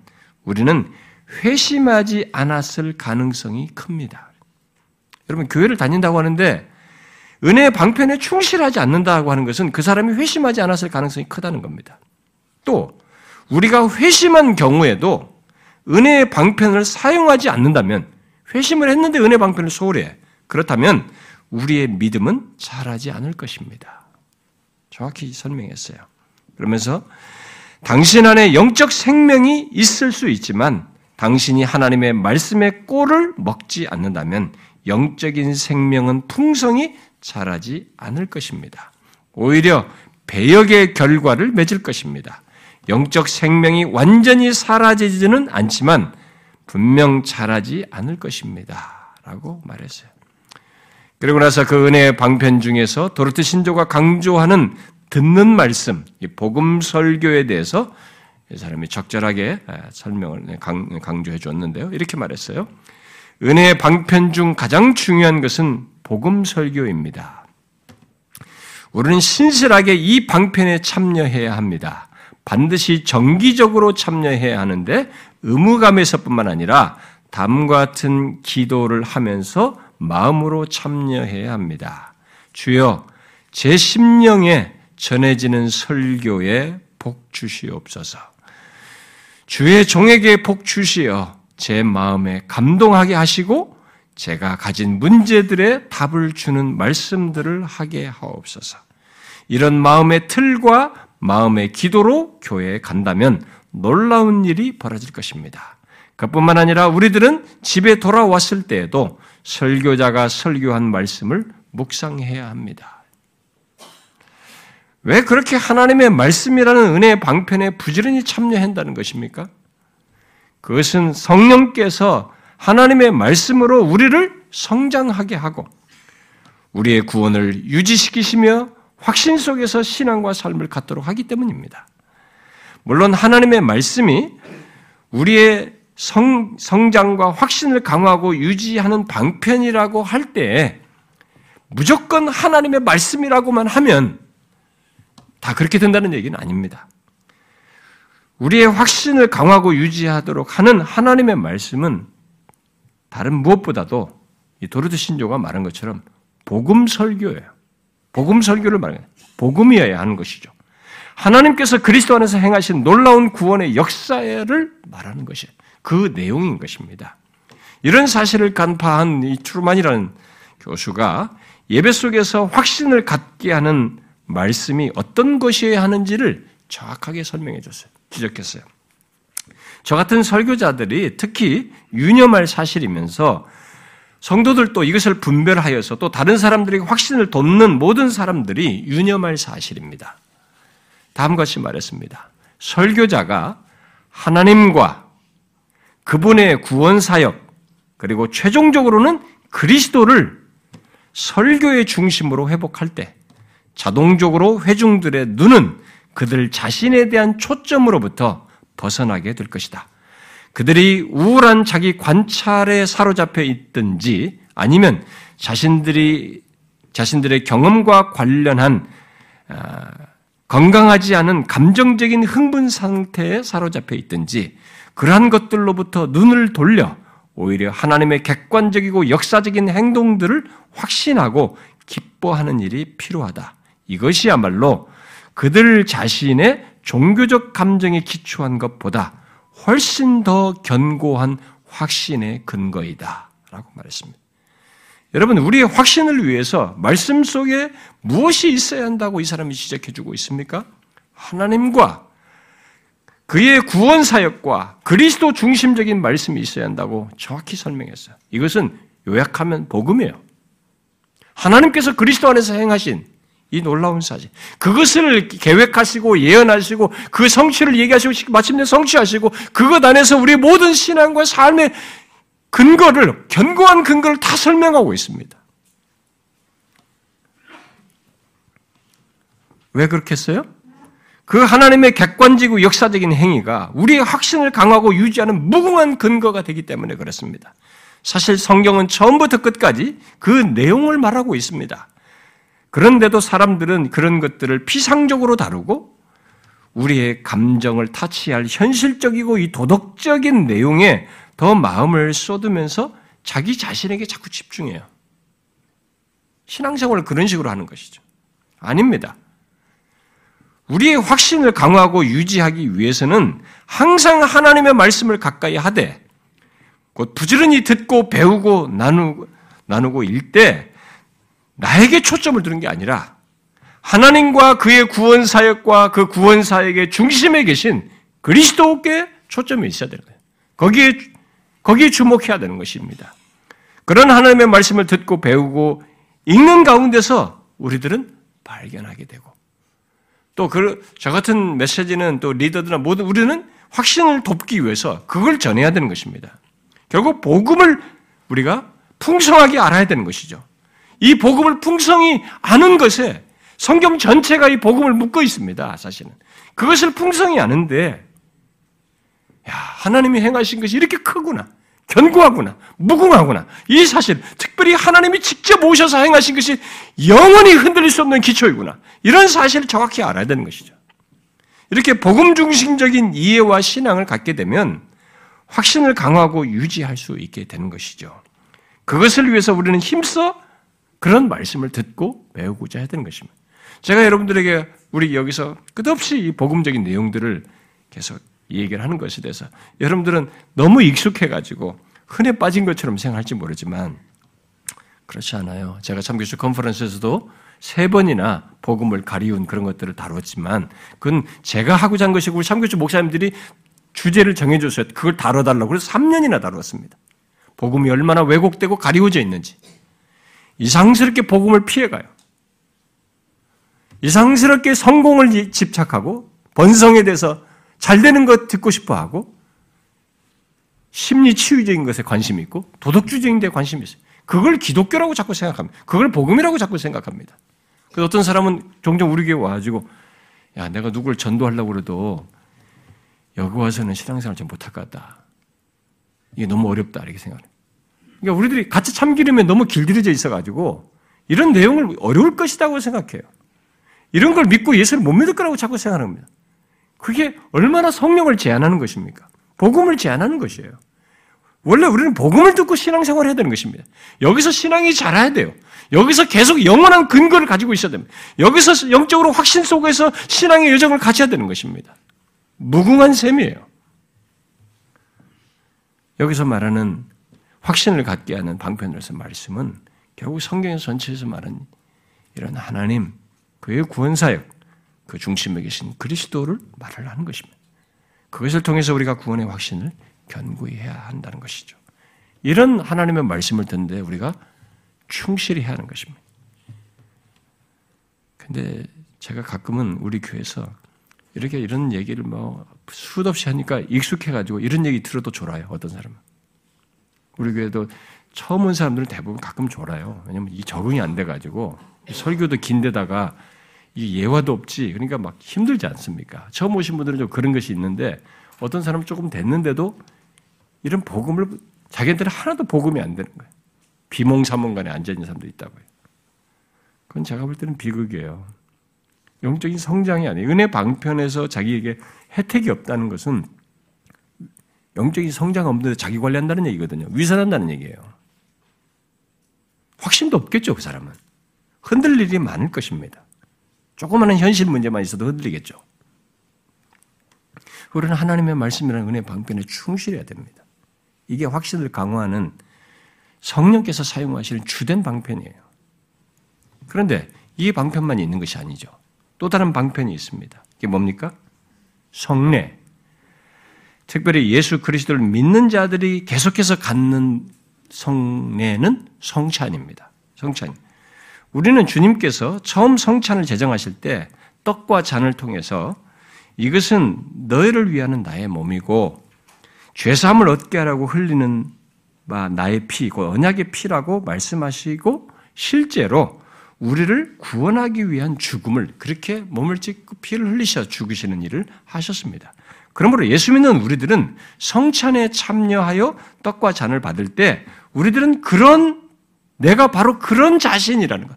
우리는 회심하지 않았을 가능성이 큽니다. 여러분, 교회를 다닌다고 하는데 은혜의 방편에 충실하지 않는다고 하는 것은 그 사람이 회심하지 않았을 가능성이 크다는 겁니다. 또, 우리가 회심한 경우에도 은혜의 방편을 사용하지 않는다면, 회심을 했는데 은혜 방편을 소홀해. 그렇다면, 우리의 믿음은 자라지 않을 것입니다. 정확히 설명했어요. 그러면서 당신 안에 영적 생명이 있을 수 있지만 당신이 하나님의 말씀의 꼴을 먹지 않는다면 영적인 생명은 풍성히 자라지 않을 것입니다. 오히려 배역의 결과를 맺을 것입니다. 영적 생명이 완전히 사라지지는 않지만 분명 자라지 않을 것입니다. 라고 말했어요. 그리고 나서 그 은혜의 방편 중에서 도르트 신조가 강조하는 듣는 말씀, 복음 설교에 대해서 이 사람이 적절하게 설명을 강조해 줬는데요. 이렇게 말했어요. 은혜의 방편 중 가장 중요한 것은 복음 설교입니다. 우리는 신실하게 이 방편에 참여해야 합니다. 반드시 정기적으로 참여해야 하는데 의무감에서뿐만 아니라 다음과 같은 기도를 하면서 마음으로 참여해야 합니다. 주여, 제 심령에 전해지는 설교에 복 주시옵소서. 주의 종에게 복 주시어 제 마음에 감동하게 하시고 제가 가진 문제들의 답을 주는 말씀들을 하게 하옵소서. 이런 마음의 틀과 마음의 기도로 교회에 간다면 놀라운 일이 벌어질 것입니다. 그뿐만 아니라 우리들은 집에 돌아왔을 때에도 설교자가 설교한 말씀을 묵상해야 합니다. 왜 그렇게 하나님의 말씀이라는 은혜의 방편에 부지런히 참여한다는 것입니까? 그것은 성령께서 하나님의 말씀으로 우리를 성장하게 하고 우리의 구원을 유지시키시며 확신 속에서 신앙과 삶을 갖도록 하기 때문입니다. 물론 하나님의 말씀이 우리의 성, 성장과 확신을 강화하고 유지하는 방편이라고 할 때 무조건 하나님의 말씀이라고만 하면 다 그렇게 된다는 얘기는 아닙니다. 우리의 확신을 강화하고 유지하도록 하는 하나님의 말씀은 다른 무엇보다도 이 도르드 신조가 말한 것처럼 복음 설교예요. 복음 설교를 말하는 복음이어야 하는 것이죠. 하나님께서 그리스도 안에서 행하신 놀라운 구원의 역사를 말하는 것이 그 내용인 것입니다. 이런 사실을 간파한 이 트루만이라는 교수가 예배 속에서 확신을 갖게 하는 말씀이 어떤 것이어야 하는지를 정확하게 설명해 줬어요. 지적했어요. 저 같은 설교자들이 특히 유념할 사실이면서 성도들도 이것을 분별하여서 또 다른 사람들에게 확신을 돋는 모든 사람들이 유념할 사실입니다. 다음같이 말했습니다. 설교자가 하나님과 그분의 구원 사역 그리고 최종적으로는 그리스도를 설교의 중심으로 회복할 때 자동적으로 회중들의 눈은 그들 자신에 대한 초점으로부터 벗어나게 될 것이다. 그들이 우울한 자기 관찰에 사로잡혀 있든지 아니면 자신들이 자신들의 경험과 관련한 아, 건강하지 않은 감정적인 흥분 상태에 사로잡혀 있든지 그러한 것들로부터 눈을 돌려 오히려 하나님의 객관적이고 역사적인 행동들을 확신하고 기뻐하는 일이 필요하다. 이것이야말로 그들 자신의 종교적 감정에 기초한 것보다 훨씬 더 견고한 확신의 근거이다. 라고 말했습니다. 여러분, 우리의 확신을 위해서 말씀 속에 무엇이 있어야 한다고 이 사람이 지적해 주고 있습니까? 하나님과 그의 구원 사역과 그리스도 중심적인 말씀이 있어야 한다고 정확히 설명했어요. 이것은 요약하면 복음이에요. 하나님께서 그리스도 안에서 행하신 이 놀라운 사실. 그것을 계획하시고 예언하시고 그 성취를 얘기하시고 마침내 성취하시고 그것 안에서 우리 모든 신앙과 삶의 근거를 견고한 근거를 다 설명하고 있습니다. 왜 그렇겠어요? 그 하나님의 객관적이고 역사적인 행위가 우리의 확신을 강하고 유지하는 무궁한 근거가 되기 때문에 그렇습니다. 사실 성경은 처음부터 끝까지 그 내용을 말하고 있습니다. 그런데도 사람들은 그런 것들을 피상적으로 다루고 우리의 감정을 타치할 현실적이고 이 도덕적인 내용에 더 마음을 쏟으면서 자기 자신에게 자꾸 집중해요. 신앙생활을 그런 식으로 하는 것이죠. 아닙니다. 우리의 확신을 강화하고 유지하기 위해서는 항상 하나님의 말씀을 가까이 하되, 곧 부지런히 듣고 배우고 나누고, 나누고 일때 나에게 초점을 두는 게 아니라 하나님과 그의 구원 사역과 그 구원 사역의 중심에 계신 그리스도께 초점이 있어야 되는 거예요. 거기에 거기에 주목해야 되는 것입니다. 그런 하나님의 말씀을 듣고 배우고 읽는 가운데서 우리들은 발견하게 되고 또그저 같은 메시지는 또 리더들이나 모든 우리는 확신을 돕기 위해서 그걸 전해야 되는 것입니다. 결국 복음을 우리가 풍성하게 알아야 되는 것이죠. 이 복음을 풍성히 아는 것에 성경 전체가 이 복음을 묶어 있습니다. 사실은 그것을 풍성히 아는데 야 하나님이 행하신 것이 이렇게 크구나. 견고하구나, 무궁하구나. 이 사실, 특별히 하나님이 직접 오셔서 행하신 것이 영원히 흔들릴 수 없는 기초이구나. 이런 사실을 정확히 알아야 되는 것이죠. 이렇게 복음 중심적인 이해와 신앙을 갖게 되면 확신을 강화하고 유지할 수 있게 되는 것이죠. 그것을 위해서 우리는 힘써 그런 말씀을 듣고 배우고자 되는 것입니다. 제가 여러분들에게 우리 여기서 끝없이 이 복음적인 내용들을 계속 얘기를 하는 것에 대해서 여러분들은 너무 익숙해가지고 흔해 빠진 것처럼 생각할지 모르지만 그렇지 않아요. 제가 참교수 컨퍼런스에서도 세 번이나 복음을 가리운 그런 것들을 다뤘지만 그건 제가 하고자 한 것이고 참교수 목사님들이 주제를 정해줬어요. 그걸 다뤄달라고 그래서 3년이나 다뤘습니다. 복음이 얼마나 왜곡되고 가리워져 있는지 이상스럽게 복음을 피해가요. 이상스럽게 성공을 집착하고 번성에 대해서 잘 되는 것 듣고 싶어 하고 심리 치유적인 것에 관심이 있고 도덕주의적인 데 관심이 있어요. 그걸 기독교라고 자꾸 생각합니다. 그걸 복음이라고 자꾸 생각합니다. 그래서 어떤 사람은 종종 우리 교회 와가지고 야 내가 누구를 전도하려고 그래도 여기 와서는 신앙생활 좀 못할 것 같다. 이게 너무 어렵다 이렇게 생각해요. 그러니까 우리들이 같이 참기름에 너무 길들여져 있어가지고 이런 내용을 어려울 것이라고 생각해요. 이런 걸 믿고 예수를 못 믿을 거라고 자꾸 생각합니다. 그게 얼마나 성령을 제한하는 것입니까? 복음을 제한하는 것이에요. 원래 우리는 복음을 듣고 신앙생활을 해야 되는 것입니다. 여기서 신앙이 자라야 돼요. 여기서 계속 영원한 근거를 가지고 있어야 됩니다. 여기서 영적으로 확신 속에서 신앙의 여정을 해야 되는 것입니다. 무궁한 셈이에요. 여기서 말하는 확신을 갖게 하는 방편으로서 말씀은 결국 성경 전체에서 말하는 이런 하나님, 그의 구원사역, 그 중심에 계신 그리스도를 말을 하는 것입니다. 그것을 통해서 우리가 구원의 확신을 견고히 해야 한다는 것이죠. 이런 하나님의 말씀을 듣는데 우리가 충실히 해야 하는 것입니다. 근데 제가 가끔은 우리 교회에서 이렇게 이런 얘기를 뭐 수도 없이 하니까 익숙해가지고 이런 얘기 들어도 졸아요. 어떤 사람은. 우리 교회도 처음 온 사람들은 대부분 가끔 졸아요. 왜냐면 이 적응이 안 돼가지고 설교도 긴데다가 이 예화도 없지. 그러니까 막 힘들지 않습니까? 처음 오신 분들은 좀 그런 것이 있는데 어떤 사람은 조금 됐는데도 이런 복음을 자기들은 하나도 복음이 안 되는 거예요. 비몽사몽간에 앉아 있는 사람도 있다고요. 그건 제가 볼 때는 비극이에요. 영적인 성장이 아니에요. 은혜 방편에서 자기에게 혜택이 없다는 것은 영적인 성장 없는데 자기 관리한다는 얘기거든요. 위선한다는 얘기예요. 확신도 없겠죠, 그 사람은. 흔들 일이 많을 것입니다. 조그마한 현실 문제만 있어도 흔들리겠죠. 우리는 하나님의 말씀이라는 은혜 방편에 충실해야 됩니다. 이게 확신을 강화하는 성령께서 사용하시는 주된 방편이에요. 그런데 이 방편만 있는 것이 아니죠. 또 다른 방편이 있습니다. 이게 뭡니까? 성례. 특별히 예수 그리스도를 믿는 자들이 계속해서 갖는 성례는 성찬입니다. 성찬. 우리는 주님께서 처음 성찬을 제정하실 때 떡과 잔을 통해서 이것은 너희를 위하는 나의 몸이고 죄사함을 얻게 하라고 흘리는 바 나의 피고 언약의 피라고 말씀하시고 실제로 우리를 구원하기 위한 죽음을 그렇게 몸을 찢고 피를 흘리셔 죽으시는 일을 하셨습니다. 그러므로 예수 믿는 우리들은 성찬에 참여하여 떡과 잔을 받을 때 우리들은 그런 내가 바로 그런 자신이라는 것.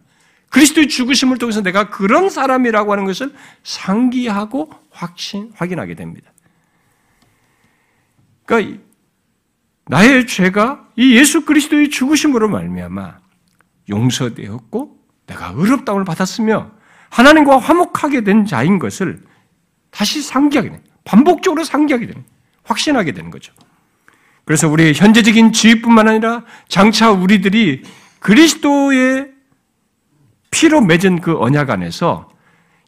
그리스도의 죽으심을 통해서 내가 그런 사람이라고 하는 것을 상기하고 확신, 확인하게 됩니다. 그러니까 나의 죄가 이 예수 그리스도의 죽으심으로 말미암아 용서되었고 내가 의롭다움을 받았으며 하나님과 화목하게 된 자인 것을 다시 상기하게 돼. 반복적으로 상기하게 되는, 확신하게 되는 거죠. 그래서 우리의 현재적인 지위뿐만 아니라 장차 우리들이 그리스도의 피로 맺은 그 언약 안에서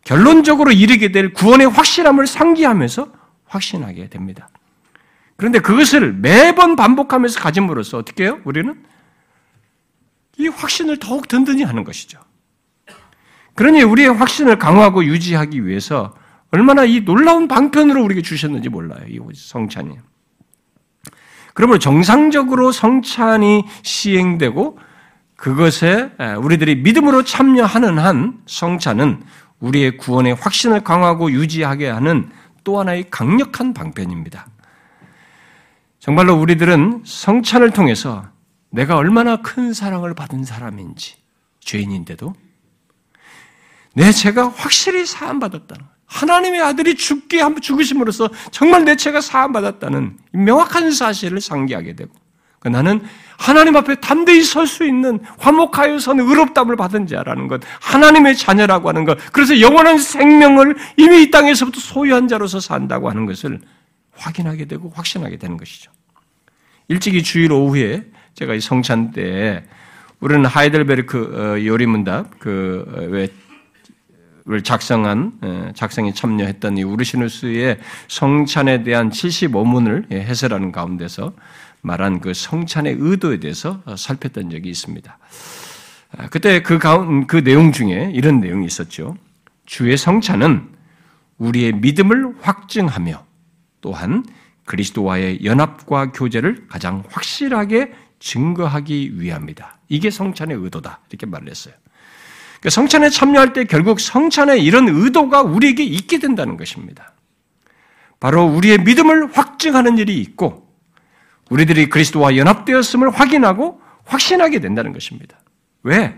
결론적으로 이르게 될 구원의 확실함을 상기하면서 확신하게 됩니다. 그런데 그것을 매번 반복하면서 가짐으로써 어떻게 해요? 우리는 이 확신을 더욱 든든히 하는 것이죠. 그러니 우리의 확신을 강화하고 유지하기 위해서 얼마나 이 놀라운 방편으로 우리에게 주셨는지 몰라요. 이 성찬이. 그러므로 정상적으로 성찬이 시행되고 그것에 우리들이 믿음으로 참여하는 한 성찬은 우리의 구원의 확신을 강화하고 유지하게 하는 또 하나의 강력한 방편입니다. 정말로 우리들은 성찬을 통해서 내가 얼마나 큰 사랑을 받은 사람인지 죄인인데도 내 죄가 확실히 사함받았다는 하나님의 아들이 죽게 죽으심으로써 정말 내 죄가 사함 받았다는 명확한 사실을 상기하게 되고 그 나는 하나님 앞에 담대히 설 수 있는 화목하여 선 의롭담을 받은 자라는 것, 하나님의 자녀라고 하는 것, 그래서 영원한 생명을 이미 이 땅에서부터 소유한 자로서 산다고 하는 것을 확인하게 되고 확신하게 되는 것이죠. 일찍이 주일 오후에 제가 이 성찬 때 우리는 하이델베르크 어, 요리문답 그왜 를 작성한 어, 작성에 참여했던 이 우르시누스의 성찬에 대한 75문을 해설하는 가운데서 말한 그 성찬의 의도에 대해서 살폈던 적이 있습니다. 아, 그때 그 가운 그 내용 중에 이런 내용이 있었죠. 주의 성찬은 우리의 믿음을 확증하며 또한 그리스도와의 연합과 교제를 가장 확실하게 증거하기 위함이다. 이게 성찬의 의도다. 이렇게 말을 했어요. 그러니까 성찬에 참여할 때 결국 성찬에 이런 의도가 우리에게 있게 된다는 것입니다. 바로 우리의 믿음을 확증하는 일이 있고 우리들이 그리스도와 연합되었음을 확인하고 확신하게 된다는 것입니다. 왜?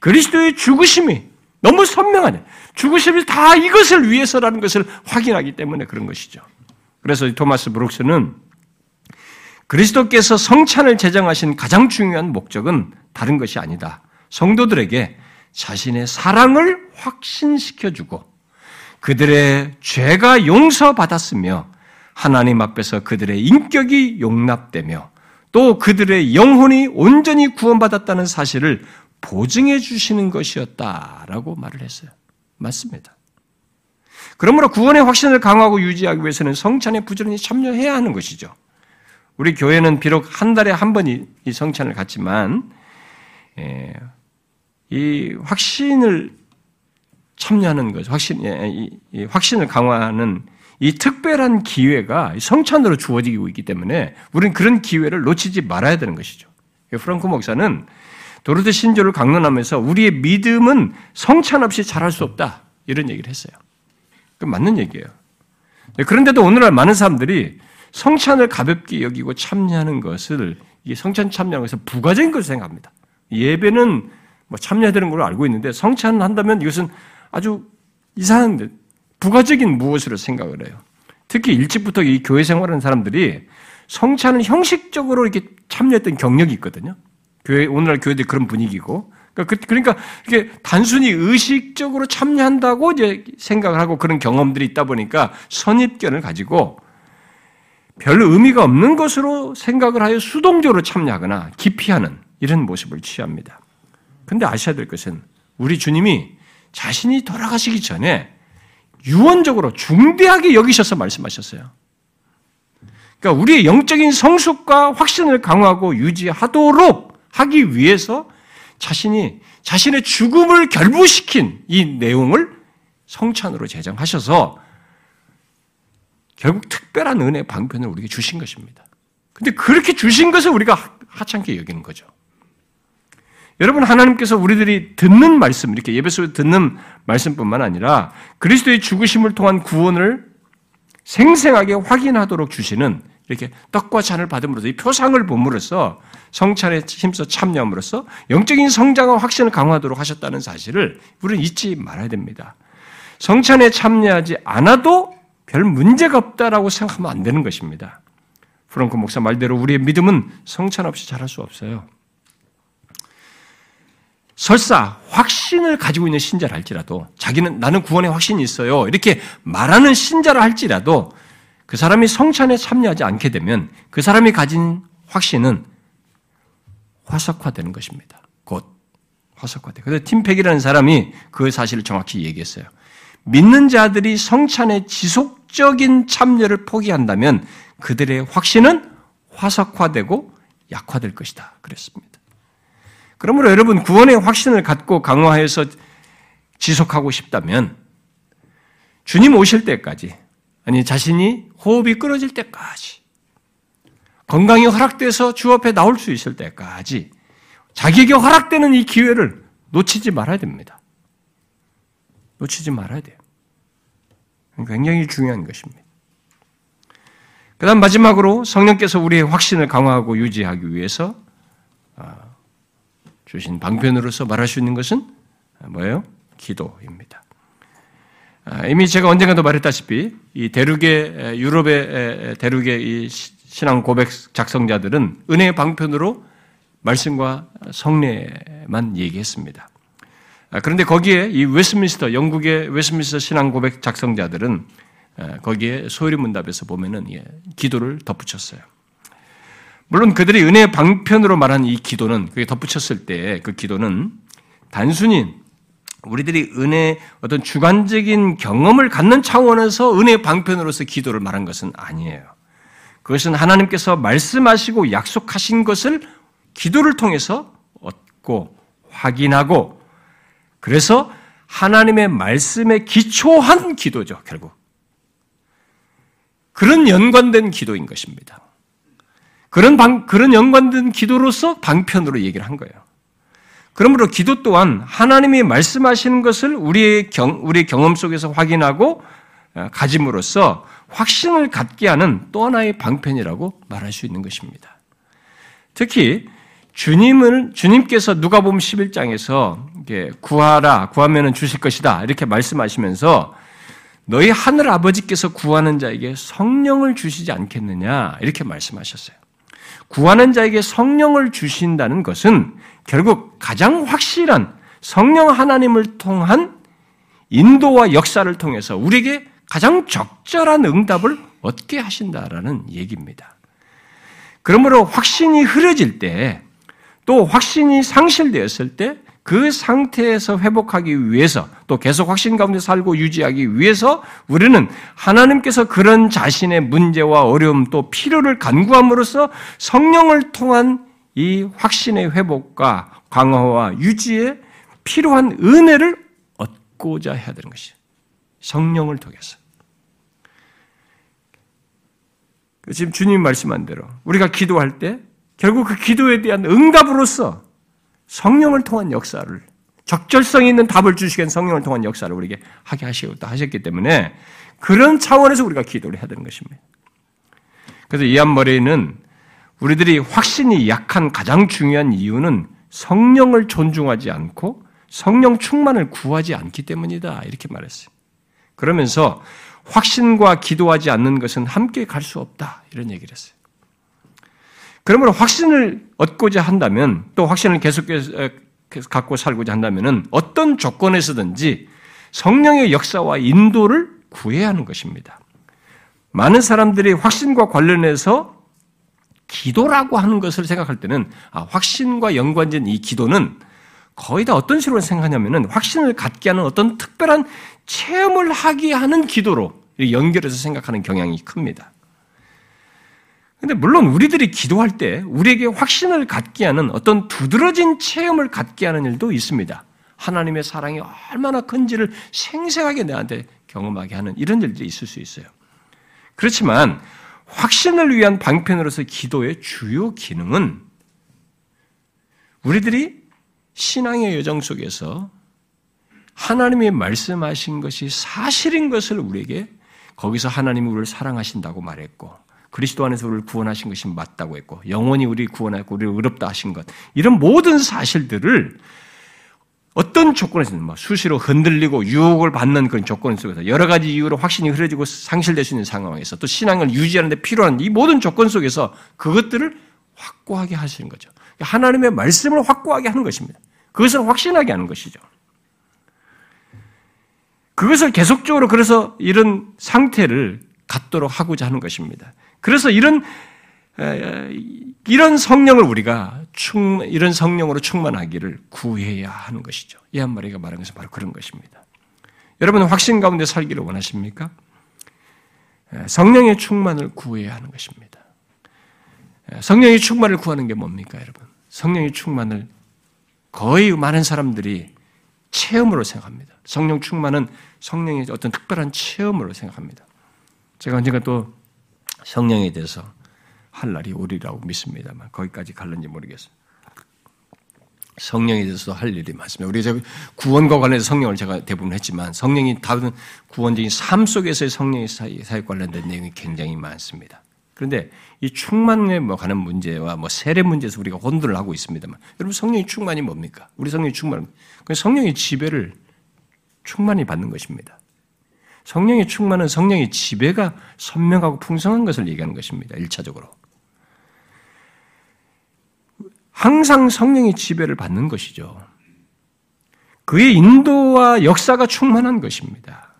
그리스도의 죽으심이 너무 선명하네. 죽으심이 다 이것을 위해서라는 것을 확인하기 때문에 그런 것이죠. 그래서 토마스 브룩스는 그리스도께서 성찬을 제정하신 가장 중요한 목적은 다른 것이 아니다. 성도들에게 자신의 사랑을 확신시켜주고 그들의 죄가 용서받았으며 하나님 앞에서 그들의 인격이 용납되며 또 그들의 영혼이 온전히 구원받았다는 사실을 보증해 주시는 것이었다라고 말을 했어요. 맞습니다. 그러므로 구원의 확신을 강화하고 유지하기 위해서는 성찬에 부지런히 참여해야 하는 것이죠. 우리 교회는 비록 한 달에 한 번이 이 성찬을 갖지만 예, 이 확신을 참여하는 것, 확신, 예, 이 확신을 강화하는 이 특별한 기회가 성찬으로 주어지고 있기 때문에 우리는 그런 기회를 놓치지 말아야 되는 것이죠. 프랑크 목사는 도르드 신조를 강론하면서 우리의 믿음은 성찬 없이 잘할 수 없다 이런 얘기를 했어요. 그 맞는 얘기예요. 그런데도 오늘날 많은 사람들이 성찬을 가볍게 여기고 참여하는 것을 이 성찬 참여하는 것을 부가적인 것을 생각합니다. 예배는 뭐 참여해야 되는 걸로 알고 있는데 성찬 한다면 이것은 아주 이상한 부가적인 무엇으로 생각을 해요. 특히 일찍부터 이 교회 생활하는 사람들이 성찬은 형식적으로 이렇게 참여했던 경력이 있거든요. 교회 오늘날 교회들이 그런 분위기고 그러니까, 그, 그러니까 이게 단순히 의식적으로 참여한다고 이제 생각을 하고 그런 경험들이 있다 보니까 선입견을 가지고 별 의미가 없는 것으로 생각을 하여 수동적으로 참여하거나 기피하는 이런 모습을 취합니다. 근데 아셔야 될 것은 우리 주님이 자신이 돌아가시기 전에 유언적으로 중대하게 여기셔서 말씀하셨어요. 그러니까 우리의 영적인 성숙과 확신을 강화하고 유지하도록 하기 위해서 자신이 자신의 죽음을 결부시킨 이 내용을 성찬으로 제정하셔서 결국 특별한 은혜 방편을 우리에게 주신 것입니다. 근데 그렇게 주신 것을 우리가 하찮게 여기는 거죠. 여러분 하나님께서 우리들이 듣는 말씀 이렇게 예배소에 듣는 말씀뿐만 아니라 그리스도의 죽으심을 통한 구원을 생생하게 확인하도록 주시는 이렇게 떡과 잔을 받음으로써 이 표상을 봄으로써 성찬에 힘써 참여함으로써 영적인 성장과 확신을 강화하도록 하셨다는 사실을 우리는 잊지 말아야 됩니다. 성찬에 참여하지 않아도 별 문제가 없다라고 생각하면 안 되는 것입니다. 프랑크 목사 말대로 우리의 믿음은 성찬 없이 자랄 수 없어요. 설사 확신을 가지고 있는 신자라 할지라도 자기는 나는 구원의 확신이 있어요. 이렇게 말하는 신자라 할지라도 그 사람이 성찬에 참여하지 않게 되면 그 사람이 가진 확신은 화석화되는 것입니다. 곧 화석화돼. 그래서 팀팩이라는 사람이 그 사실을 정확히 얘기했어요. 믿는 자들이 성찬의 지속적인 참여를 포기한다면 그들의 확신은 화석화되고 약화될 것이다. 그랬습니다. 그러므로 여러분 구원의 확신을 갖고 강화해서 지속하고 싶다면 주님 오실 때까지 아니 자신이 호흡이 끊어질 때까지 건강이 허락돼서 주 앞에 나올 수 있을 때까지 자기에게 허락되는 이 기회를 놓치지 말아야 됩니다. 놓치지 말아야 돼요. 굉장히 중요한 것입니다. 그 다음 마지막으로 성령께서 우리의 확신을 강화하고 유지하기 위해서 아, 주신 방편으로서 말할 수 있는 것은 뭐예요? 기도입니다. 아, 이미 제가 언젠가도 말했다시피 이 대륙의 유럽의 대륙의 이 신앙 고백 작성자들은 은혜의 방편으로 말씀과 성례만 얘기했습니다. 아, 그런데 거기에 이 웨스민스터 영국의 웨스민스터 신앙 고백 작성자들은 거기에 소리 문답에서 보면은 예, 기도를 덧붙였어요. 물론 그들이 은혜의 방편으로 말한 이 기도는 그게 덧붙였을 때 그 기도는 단순히 우리들이 은혜 어떤 주관적인 경험을 갖는 차원에서 은혜 방편으로서 기도를 말한 것은 아니에요. 그것은 하나님께서 말씀하시고 약속하신 것을 기도를 통해서 얻고 확인하고 그래서 하나님의 말씀에 기초한 기도죠, 결국. 그런 연관된 기도인 것입니다. 그런 방, 그런 연관된 기도로서 방편으로 얘기를 한 거예요. 그러므로 기도 또한 하나님이 말씀하시는 것을 우리의 경, 우리 경험 속에서 확인하고 어, 가짐으로써 확신을 갖게 하는 또 하나의 방편이라고 말할 수 있는 것입니다. 특히 주님을 주님께서 누가복음 11장에서 구하라 구하면은 주실 것이다 이렇게 말씀하시면서 너희 하늘 아버지께서 구하는 자에게 성령을 주시지 않겠느냐 이렇게 말씀하셨어요. 구하는 자에게 성령을 주신다는 것은 결국 가장 확실한 성령 하나님을 통한 인도와 역사를 통해서 우리에게 가장 적절한 응답을 얻게 하신다라는 얘기입니다. 그러므로 확신이 흐려질 때, 또 확신이 상실되었을 때, 그 상태에서 회복하기 위해서, 또 계속 확신 가운데 살고 유지하기 위해서, 우리는 하나님께서 그런 자신의 문제와 어려움 또 필요를 간구함으로써 성령을 통한 이 확신의 회복과 강화와 유지에 필요한 은혜를 얻고자 해야 되는 것이에요. 성령을 통해서. 지금 주님 말씀한 대로 우리가 기도할 때 결국 그 기도에 대한 응답으로서 성령을 통한 역사를 적절성 있는 답을 주시는 성령을 통한 역사를 우리에게 하게 하시고 하셨기 때문에 그런 차원에서 우리가 기도를 해야 되는 것입니다. 그래서 이한머리는 우리들이 확신이 약한 가장 중요한 이유는 성령을 존중하지 않고 성령 충만을 구하지 않기 때문이다. 이렇게 말했어요. 그러면서 확신과 기도하지 않는 것은 함께 갈 수 없다. 이런 얘기를 했어요. 그러므로 확신을 얻고자 한다면 또 확신을 계속해서 갖고 살고자 한다면 어떤 조건에서든지 성령의 역사와 인도를 구해야 하는 것입니다. 많은 사람들이 확신과 관련해서 기도라고 하는 것을 생각할 때는 아, 확신과 연관된 이 기도는 거의 다 어떤 식으로 생각하냐면은 확신을 갖게 하는 어떤 특별한 체험을 하게 하는 기도로 연결해서 생각하는 경향이 큽니다. 근데 물론 우리들이 기도할 때 우리에게 확신을 갖게 하는 어떤 두드러진 체험을 갖게 하는 일도 있습니다. 하나님의 사랑이 얼마나 큰지를 생생하게 내한테 경험하게 하는 이런 일들이 있을 수 있어요. 그렇지만 확신을 위한 방편으로서 기도의 주요 기능은 우리들이 신앙의 여정 속에서 하나님이 말씀하신 것이 사실인 것을 우리에게 거기서 하나님이 우리를 사랑하신다고 말했고 그리스도 안에서 우리를 구원하신 것이 맞다고 했고 영원히 우리 구원하고 우리를 의롭다 하신 것 이런 모든 사실들을 어떤 조건에서는 뭐 수시로 흔들리고 유혹을 받는 그런 조건 속에서 여러 가지 이유로 확신이 흐려지고 상실될 수 있는 상황에서 또 신앙을 유지하는 데 필요한 이 모든 조건 속에서 그것들을 확고하게 하시는 거죠. 하나님의 말씀을 확고하게 하는 것입니다. 그것을 확신하게 하는 것이죠. 그것을 계속적으로 그래서 이런 상태를 갖도록 하고자 하는 것입니다. 그래서 이런 이런 성령을 우리가 충, 이런 성령으로 충만하기를 구해야 하는 것이죠. 이 한마리가 말한 것은 바로 그런 것입니다. 여러분 확신 가운데 살기를 원하십니까? 성령의 충만을 구해야 하는 것입니다. 성령의 충만을 구하는 게 뭡니까, 여러분? 성령의 충만을 거의 많은 사람들이 체험으로 생각합니다. 성령 충만은 성령의 어떤 특별한 체험으로 생각합니다. 제가 언젠가 또 성령에 대해서 할 날이 오리라고 믿습니다만 거기까지 갈는지 모르겠어요. 성령에 대해서 할 일이 많습니다. 우리 가 구원과 관련해서 성령을 제가 대부분 했지만 성령이 다른 구원적인 삶 속에서의 성령의 사회 관련된 내용이 굉장히 많습니다. 그런데 이 충만에 뭐 가는 문제와 뭐 세례 문제에서 우리가 혼돈을 하고 있습니다만 여러분 성령의 충만이 뭡니까? 우리 성령의 충만 성령의 지배를 충만히 받는 것입니다. 성령의 충만은 성령의 지배가 선명하고 풍성한 것을 얘기하는 것입니다. 1차적으로. 항상 성령의 지배를 받는 것이죠. 그의 인도와 역사가 충만한 것입니다.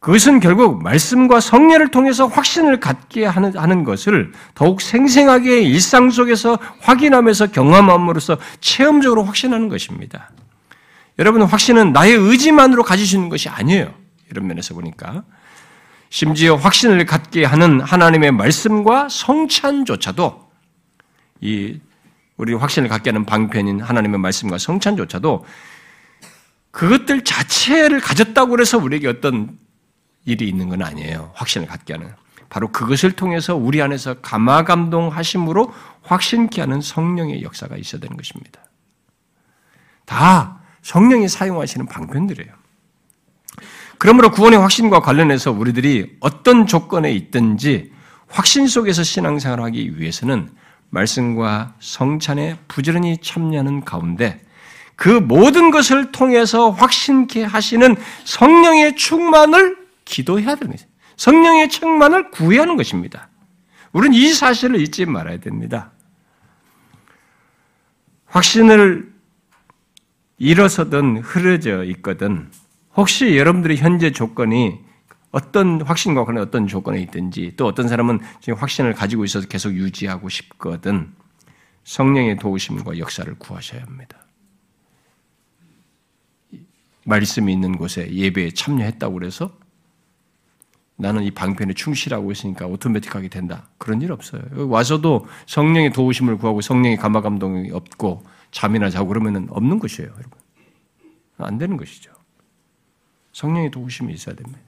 그것은 결국 말씀과 성례를 통해서 확신을 갖게 하는, 하는 것을 더욱 생생하게 일상 속에서 확인하면서 경험함으로써 체험적으로 확신하는 것입니다. 여러분, 확신은 나의 의지만으로 있는 것이 아니에요. 이런 면에서 보니까. 심지어 확신을 갖게 하는 하나님의 말씀과 성찬조차도 이 우리 확신을 갖게 하는 방편인 하나님의 말씀과 성찬조차도 그것들 자체를 가졌다고 해서 우리에게 어떤 일이 있는 건 아니에요. 확신을 갖게 하는. 바로 그것을 통해서 우리 안에서 감화감동하심으로 확신케 하는 성령의 역사가 있어야 되는 것입니다. 다 성령이 사용하시는 방편들이에요. 그러므로 구원의 확신과 관련해서 우리들이 어떤 조건에 있든지 확신 속에서 신앙생활을 하기 위해서는 말씀과 성찬에 부지런히 참여하는 가운데 그 모든 것을 통해서 확신케 하시는 성령의 충만을 기도해야 되는 거죠. 성령의 충만을 구해하는 것입니다. 우리는 이 사실을 잊지 말아야 됩니다. 확신을 잃어서든 흐려져 있거든 혹시 여러분들의 현재 조건이 어떤 확신과 관련 어떤 조건에 있든지 또 어떤 사람은 지금 확신을 가지고 있어서 계속 유지하고 싶거든 성령의 도우심과 역사를 구하셔야 합니다. 말씀이 있는 곳에 예배에 참여했다고 그래서 나는 이 방편에 충실하고 있으니까 오토매틱하게 된다. 그런 일 없어요. 와서도 성령의 도우심을 구하고 성령의 감화 감동이 없고 잠이나 자고 그러면 없는 것이에요, 여러분. 안 되는 것이죠. 성령의 도우심이 있어야 됩니다.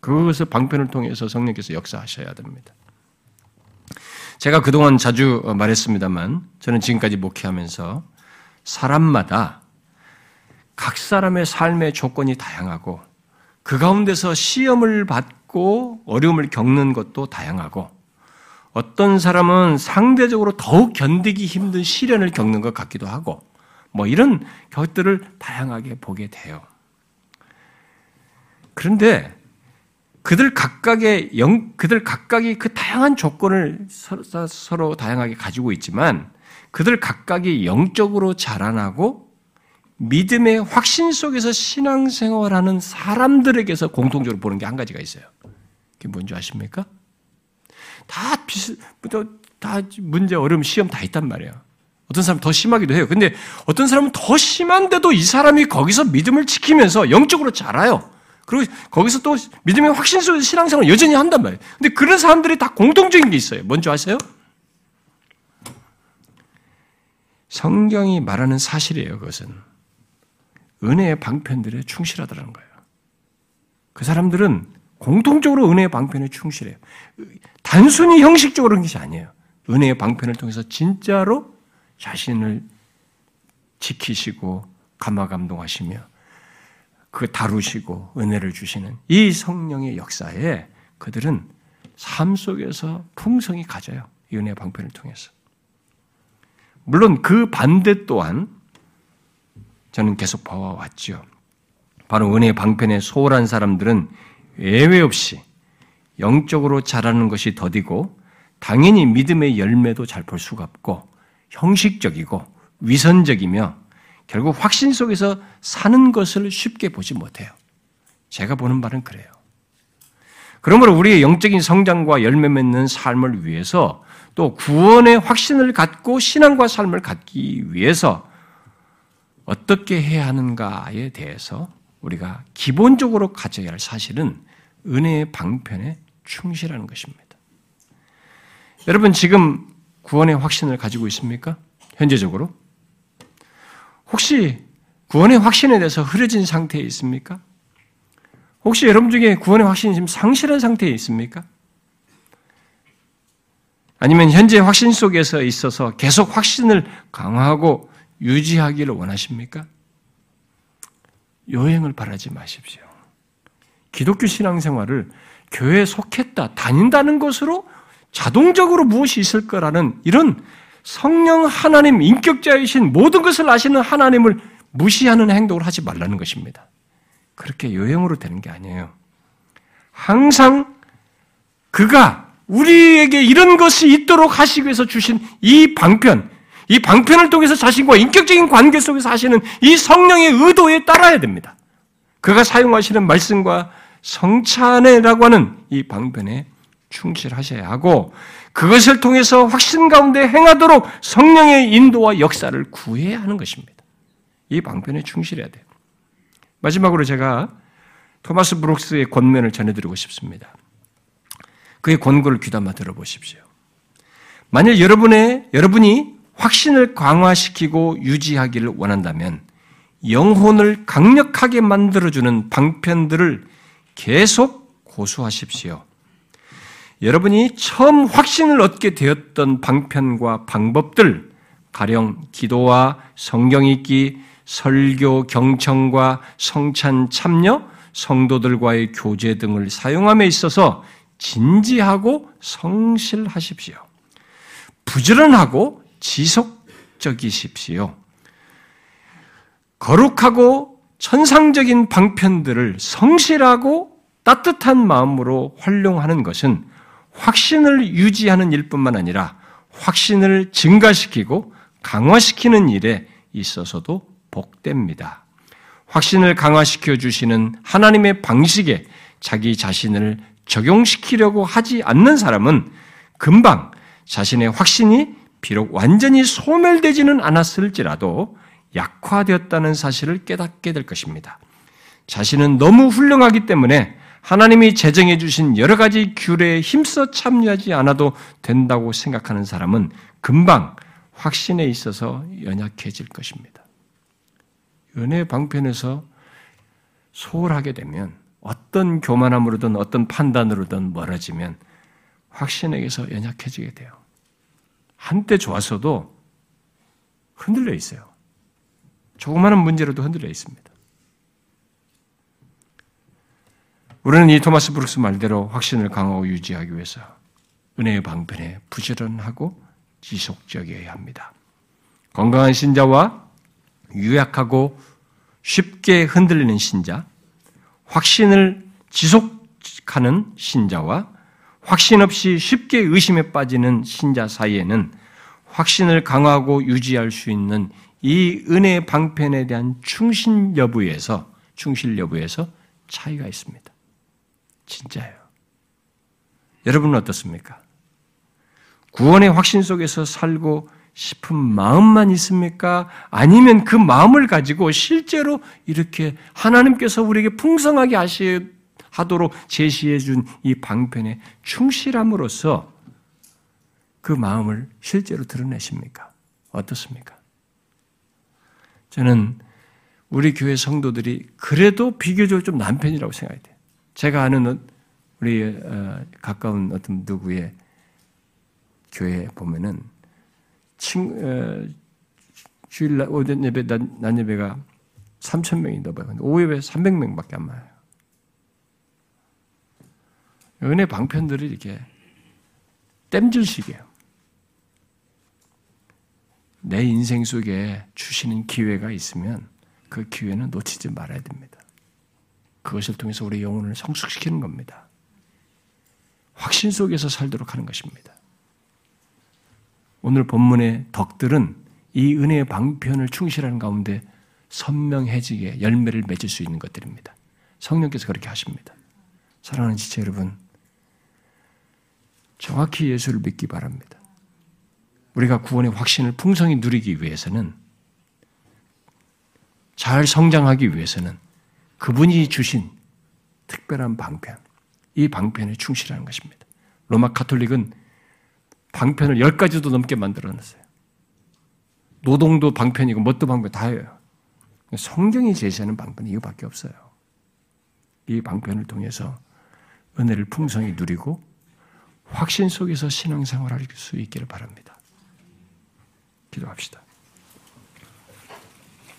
그것을 방편을 통해서 성령께서 역사하셔야 됩니다. 제가 그동안 자주 말했습니다만 저는 지금까지 목회하면서 사람마다 각 사람의 삶의 조건이 다양하고 그 가운데서 시험을 받고 어려움을 겪는 것도 다양하고 어떤 사람은 상대적으로 더욱 견디기 힘든 시련을 겪는 것 같기도 하고 뭐 이런 것들을 다양하게 보게 돼요. 그런데 그들 각각의 영, 그들 각각이 그 다양한 조건을 서로, 서로 다양하게 가지고 있지만 그들 각각이 영적으로 자라나고 믿음의 확신 속에서 신앙생활하는 사람들에게서 공통적으로 보는 게 한 가지가 있어요. 그게 뭔지 아십니까? 다 비슷, 다 문제, 어려움, 시험 다 있단 말이에요. 어떤 사람은 더 심하기도 해요. 근데 어떤 사람은 더 심한데도 이 사람이 거기서 믿음을 지키면서 영적으로 자라요. 그리고 거기서 또 믿음의 확신 속에서 신앙생활을 여전히 한단 말이에요. 근데 그런 사람들이 다 공통적인 게 있어요. 뭔지 아세요? 성경이 말하는 사실이에요, 그것은. 은혜의 방편들에 충실하더라는 거예요. 그 사람들은 공통적으로 은혜의 방편에 충실해요. 단순히 형식적으로 그런 것이 아니에요. 은혜의 방편을 통해서 진짜로 자신을 지키시고 감화 감동하시며 그 다루시고 은혜를 주시는 이 성령의 역사에 그들은 삶 속에서 풍성이 가져요. 이 은혜 방편을 통해서. 물론 그 반대 또한 저는 계속 봐왔죠. 바로 은혜 방편에 소홀한 사람들은 예외 없이 영적으로 자라는 것이 더디고 당연히 믿음의 열매도 잘 볼 수가 없고 형식적이고 위선적이며 결국 확신 속에서 사는 것을 쉽게 보지 못해요. 제가 보는 바는 그래요. 그러므로 우리의 영적인 성장과 열매 맺는 삶을 위해서 또 구원의 확신을 갖고 신앙과 삶을 갖기 위해서 어떻게 해야 하는가에 대해서 우리가 기본적으로 가져야 할 사실은 은혜의 방편에 충실하는 것입니다. 여러분 지금 구원의 확신을 가지고 있습니까? 현재적으로? 혹시 구원의 확신에 대해서 흐려진 상태에 있습니까? 혹시 여러분 중에 구원의 확신이 지금 상실한 상태에 있습니까? 아니면 현재 확신 속에서 있어서 계속 확신을 강화하고 유지하기를 원하십니까? 여행을 바라지 마십시오. 기독교 신앙생활을 교회에 속했다, 다닌다는 것으로 자동적으로 무엇이 있을 거라는 이런 성령 하나님 인격자이신 모든 것을 아시는 하나님을 무시하는 행동을 하지 말라는 것입니다. 그렇게 요행으로 되는 게 아니에요. 항상 그가 우리에게 이런 것이 있도록 하시기 위해서 주신 이 방편, 이 방편을 통해서 자신과 인격적인 관계 속에서 하시는 이 성령의 의도에 따라야 됩니다. 그가 사용하시는 말씀과 성찬회라고 하는 이 방편에 충실하셔야 하고 그것을 통해서 확신 가운데 행하도록 성령의 인도와 역사를 구해야 하는 것입니다. 이 방편에 충실해야 돼요. 마지막으로 제가 토마스 브룩스의 권면을 전해드리고 싶습니다. 그의 권고를 귀담아 들어보십시오. 만일 여러분의, 여러분이 확신을 강화시키고 유지하기를 원한다면 영혼을 강력하게 만들어주는 방편들을 계속 고수하십시오. 여러분이 처음 확신을 얻게 되었던 방편과 방법들, 가령 기도와 성경 읽기, 설교 경청과 성찬 참여, 성도들과의 교제 등을 사용함에 있어서 진지하고 성실하십시오. 부지런하고 지속적이십시오. 거룩하고 천상적인 방편들을 성실하고 따뜻한 마음으로 활용하는 것은 확신을 유지하는 일뿐만 아니라 확신을 증가시키고 강화시키는 일에 있어서도 복됩니다. 확신을 강화시켜 주시는 하나님의 방식에 자기 자신을 적용시키려고 하지 않는 사람은 금방 자신의 확신이 비록 완전히 소멸되지는 않았을지라도 약화되었다는 사실을 깨닫게 될 것입니다. 자신은 너무 훌륭하기 때문에 하나님이 제정해 주신 여러 가지 규례에 힘써 참여하지 않아도 된다고 생각하는 사람은 금방 확신에 있어서 연약해질 것입니다. 은혜 방편에서 소홀하게 되면 어떤 교만함으로든 어떤 판단으로든 멀어지면 확신에게서 연약해지게 돼요. 한때 좋았어도 흔들려 있어요. 조그마한 문제로도 흔들려 있습니다. 우리는 이 토마스 브룩스 말대로 확신을 강하고 유지하기 위해서 은혜의 방편에 부지런하고 지속적이어야 합니다. 건강한 신자와 유약하고 쉽게 흔들리는 신자, 확신을 지속하는 신자와 확신 없이 쉽게 의심에 빠지는 신자 사이에는 확신을 강화하고 유지할 수 있는 이 은혜의 방편에 대한 충신 여부에서 충실 여부에서 차이가 있습니다. 진짜예요. 여러분은 어떻습니까? 구원의 확신 속에서 살고 싶은 마음만 있습니까? 아니면 그 마음을 가지고 실제로 이렇게 하나님께서 우리에게 풍성하게 하도록 제시해 준 이 방편에 충실함으로써 그 마음을 실제로 드러내십니까? 어떻습니까? 저는 우리 교회 성도들이 그래도 비교적으로 좀 남편이라고 생각이 돼요. 제가 아는 우리 어, 가까운 어떤 누구의 교회 보면은 친, 어, 주일 날, 오전 예배, 낮, 낮 예배가 3천 명이 넘어요. 오후 예배 300명밖에 안 와요. 은혜 방편들이 이렇게 땜질식이에요. 내 인생 속에 주시는 기회가 있으면 그 기회는 놓치지 말아야 됩니다. 그것을 통해서 우리 영혼을 성숙시키는 겁니다. 확신 속에서 살도록 하는 것입니다. 오늘 본문의 덕들은 이 은혜의 방편을 충실하는 가운데 선명해지게 열매를 맺을 수 있는 것들입니다. 성령께서 그렇게 하십니다. 사랑하는 지체 여러분, 정확히 예수를 믿기 바랍니다. 우리가 구원의 확신을 풍성히 누리기 위해서는 잘 성장하기 위해서는 그분이 주신 특별한 방편, 이 방편에 충실하는 것입니다. 로마 카톨릭은 방편을 열 가지도 넘게 만들어놨어요. 노동도 방편이고 뭣도 방편 다예요. 성경이 제시하는 방편이 이거밖에 없어요. 이 방편을 통해서 은혜를 풍성히 누리고 확신 속에서 신앙생활할 수 있기를 바랍니다. 기도합시다.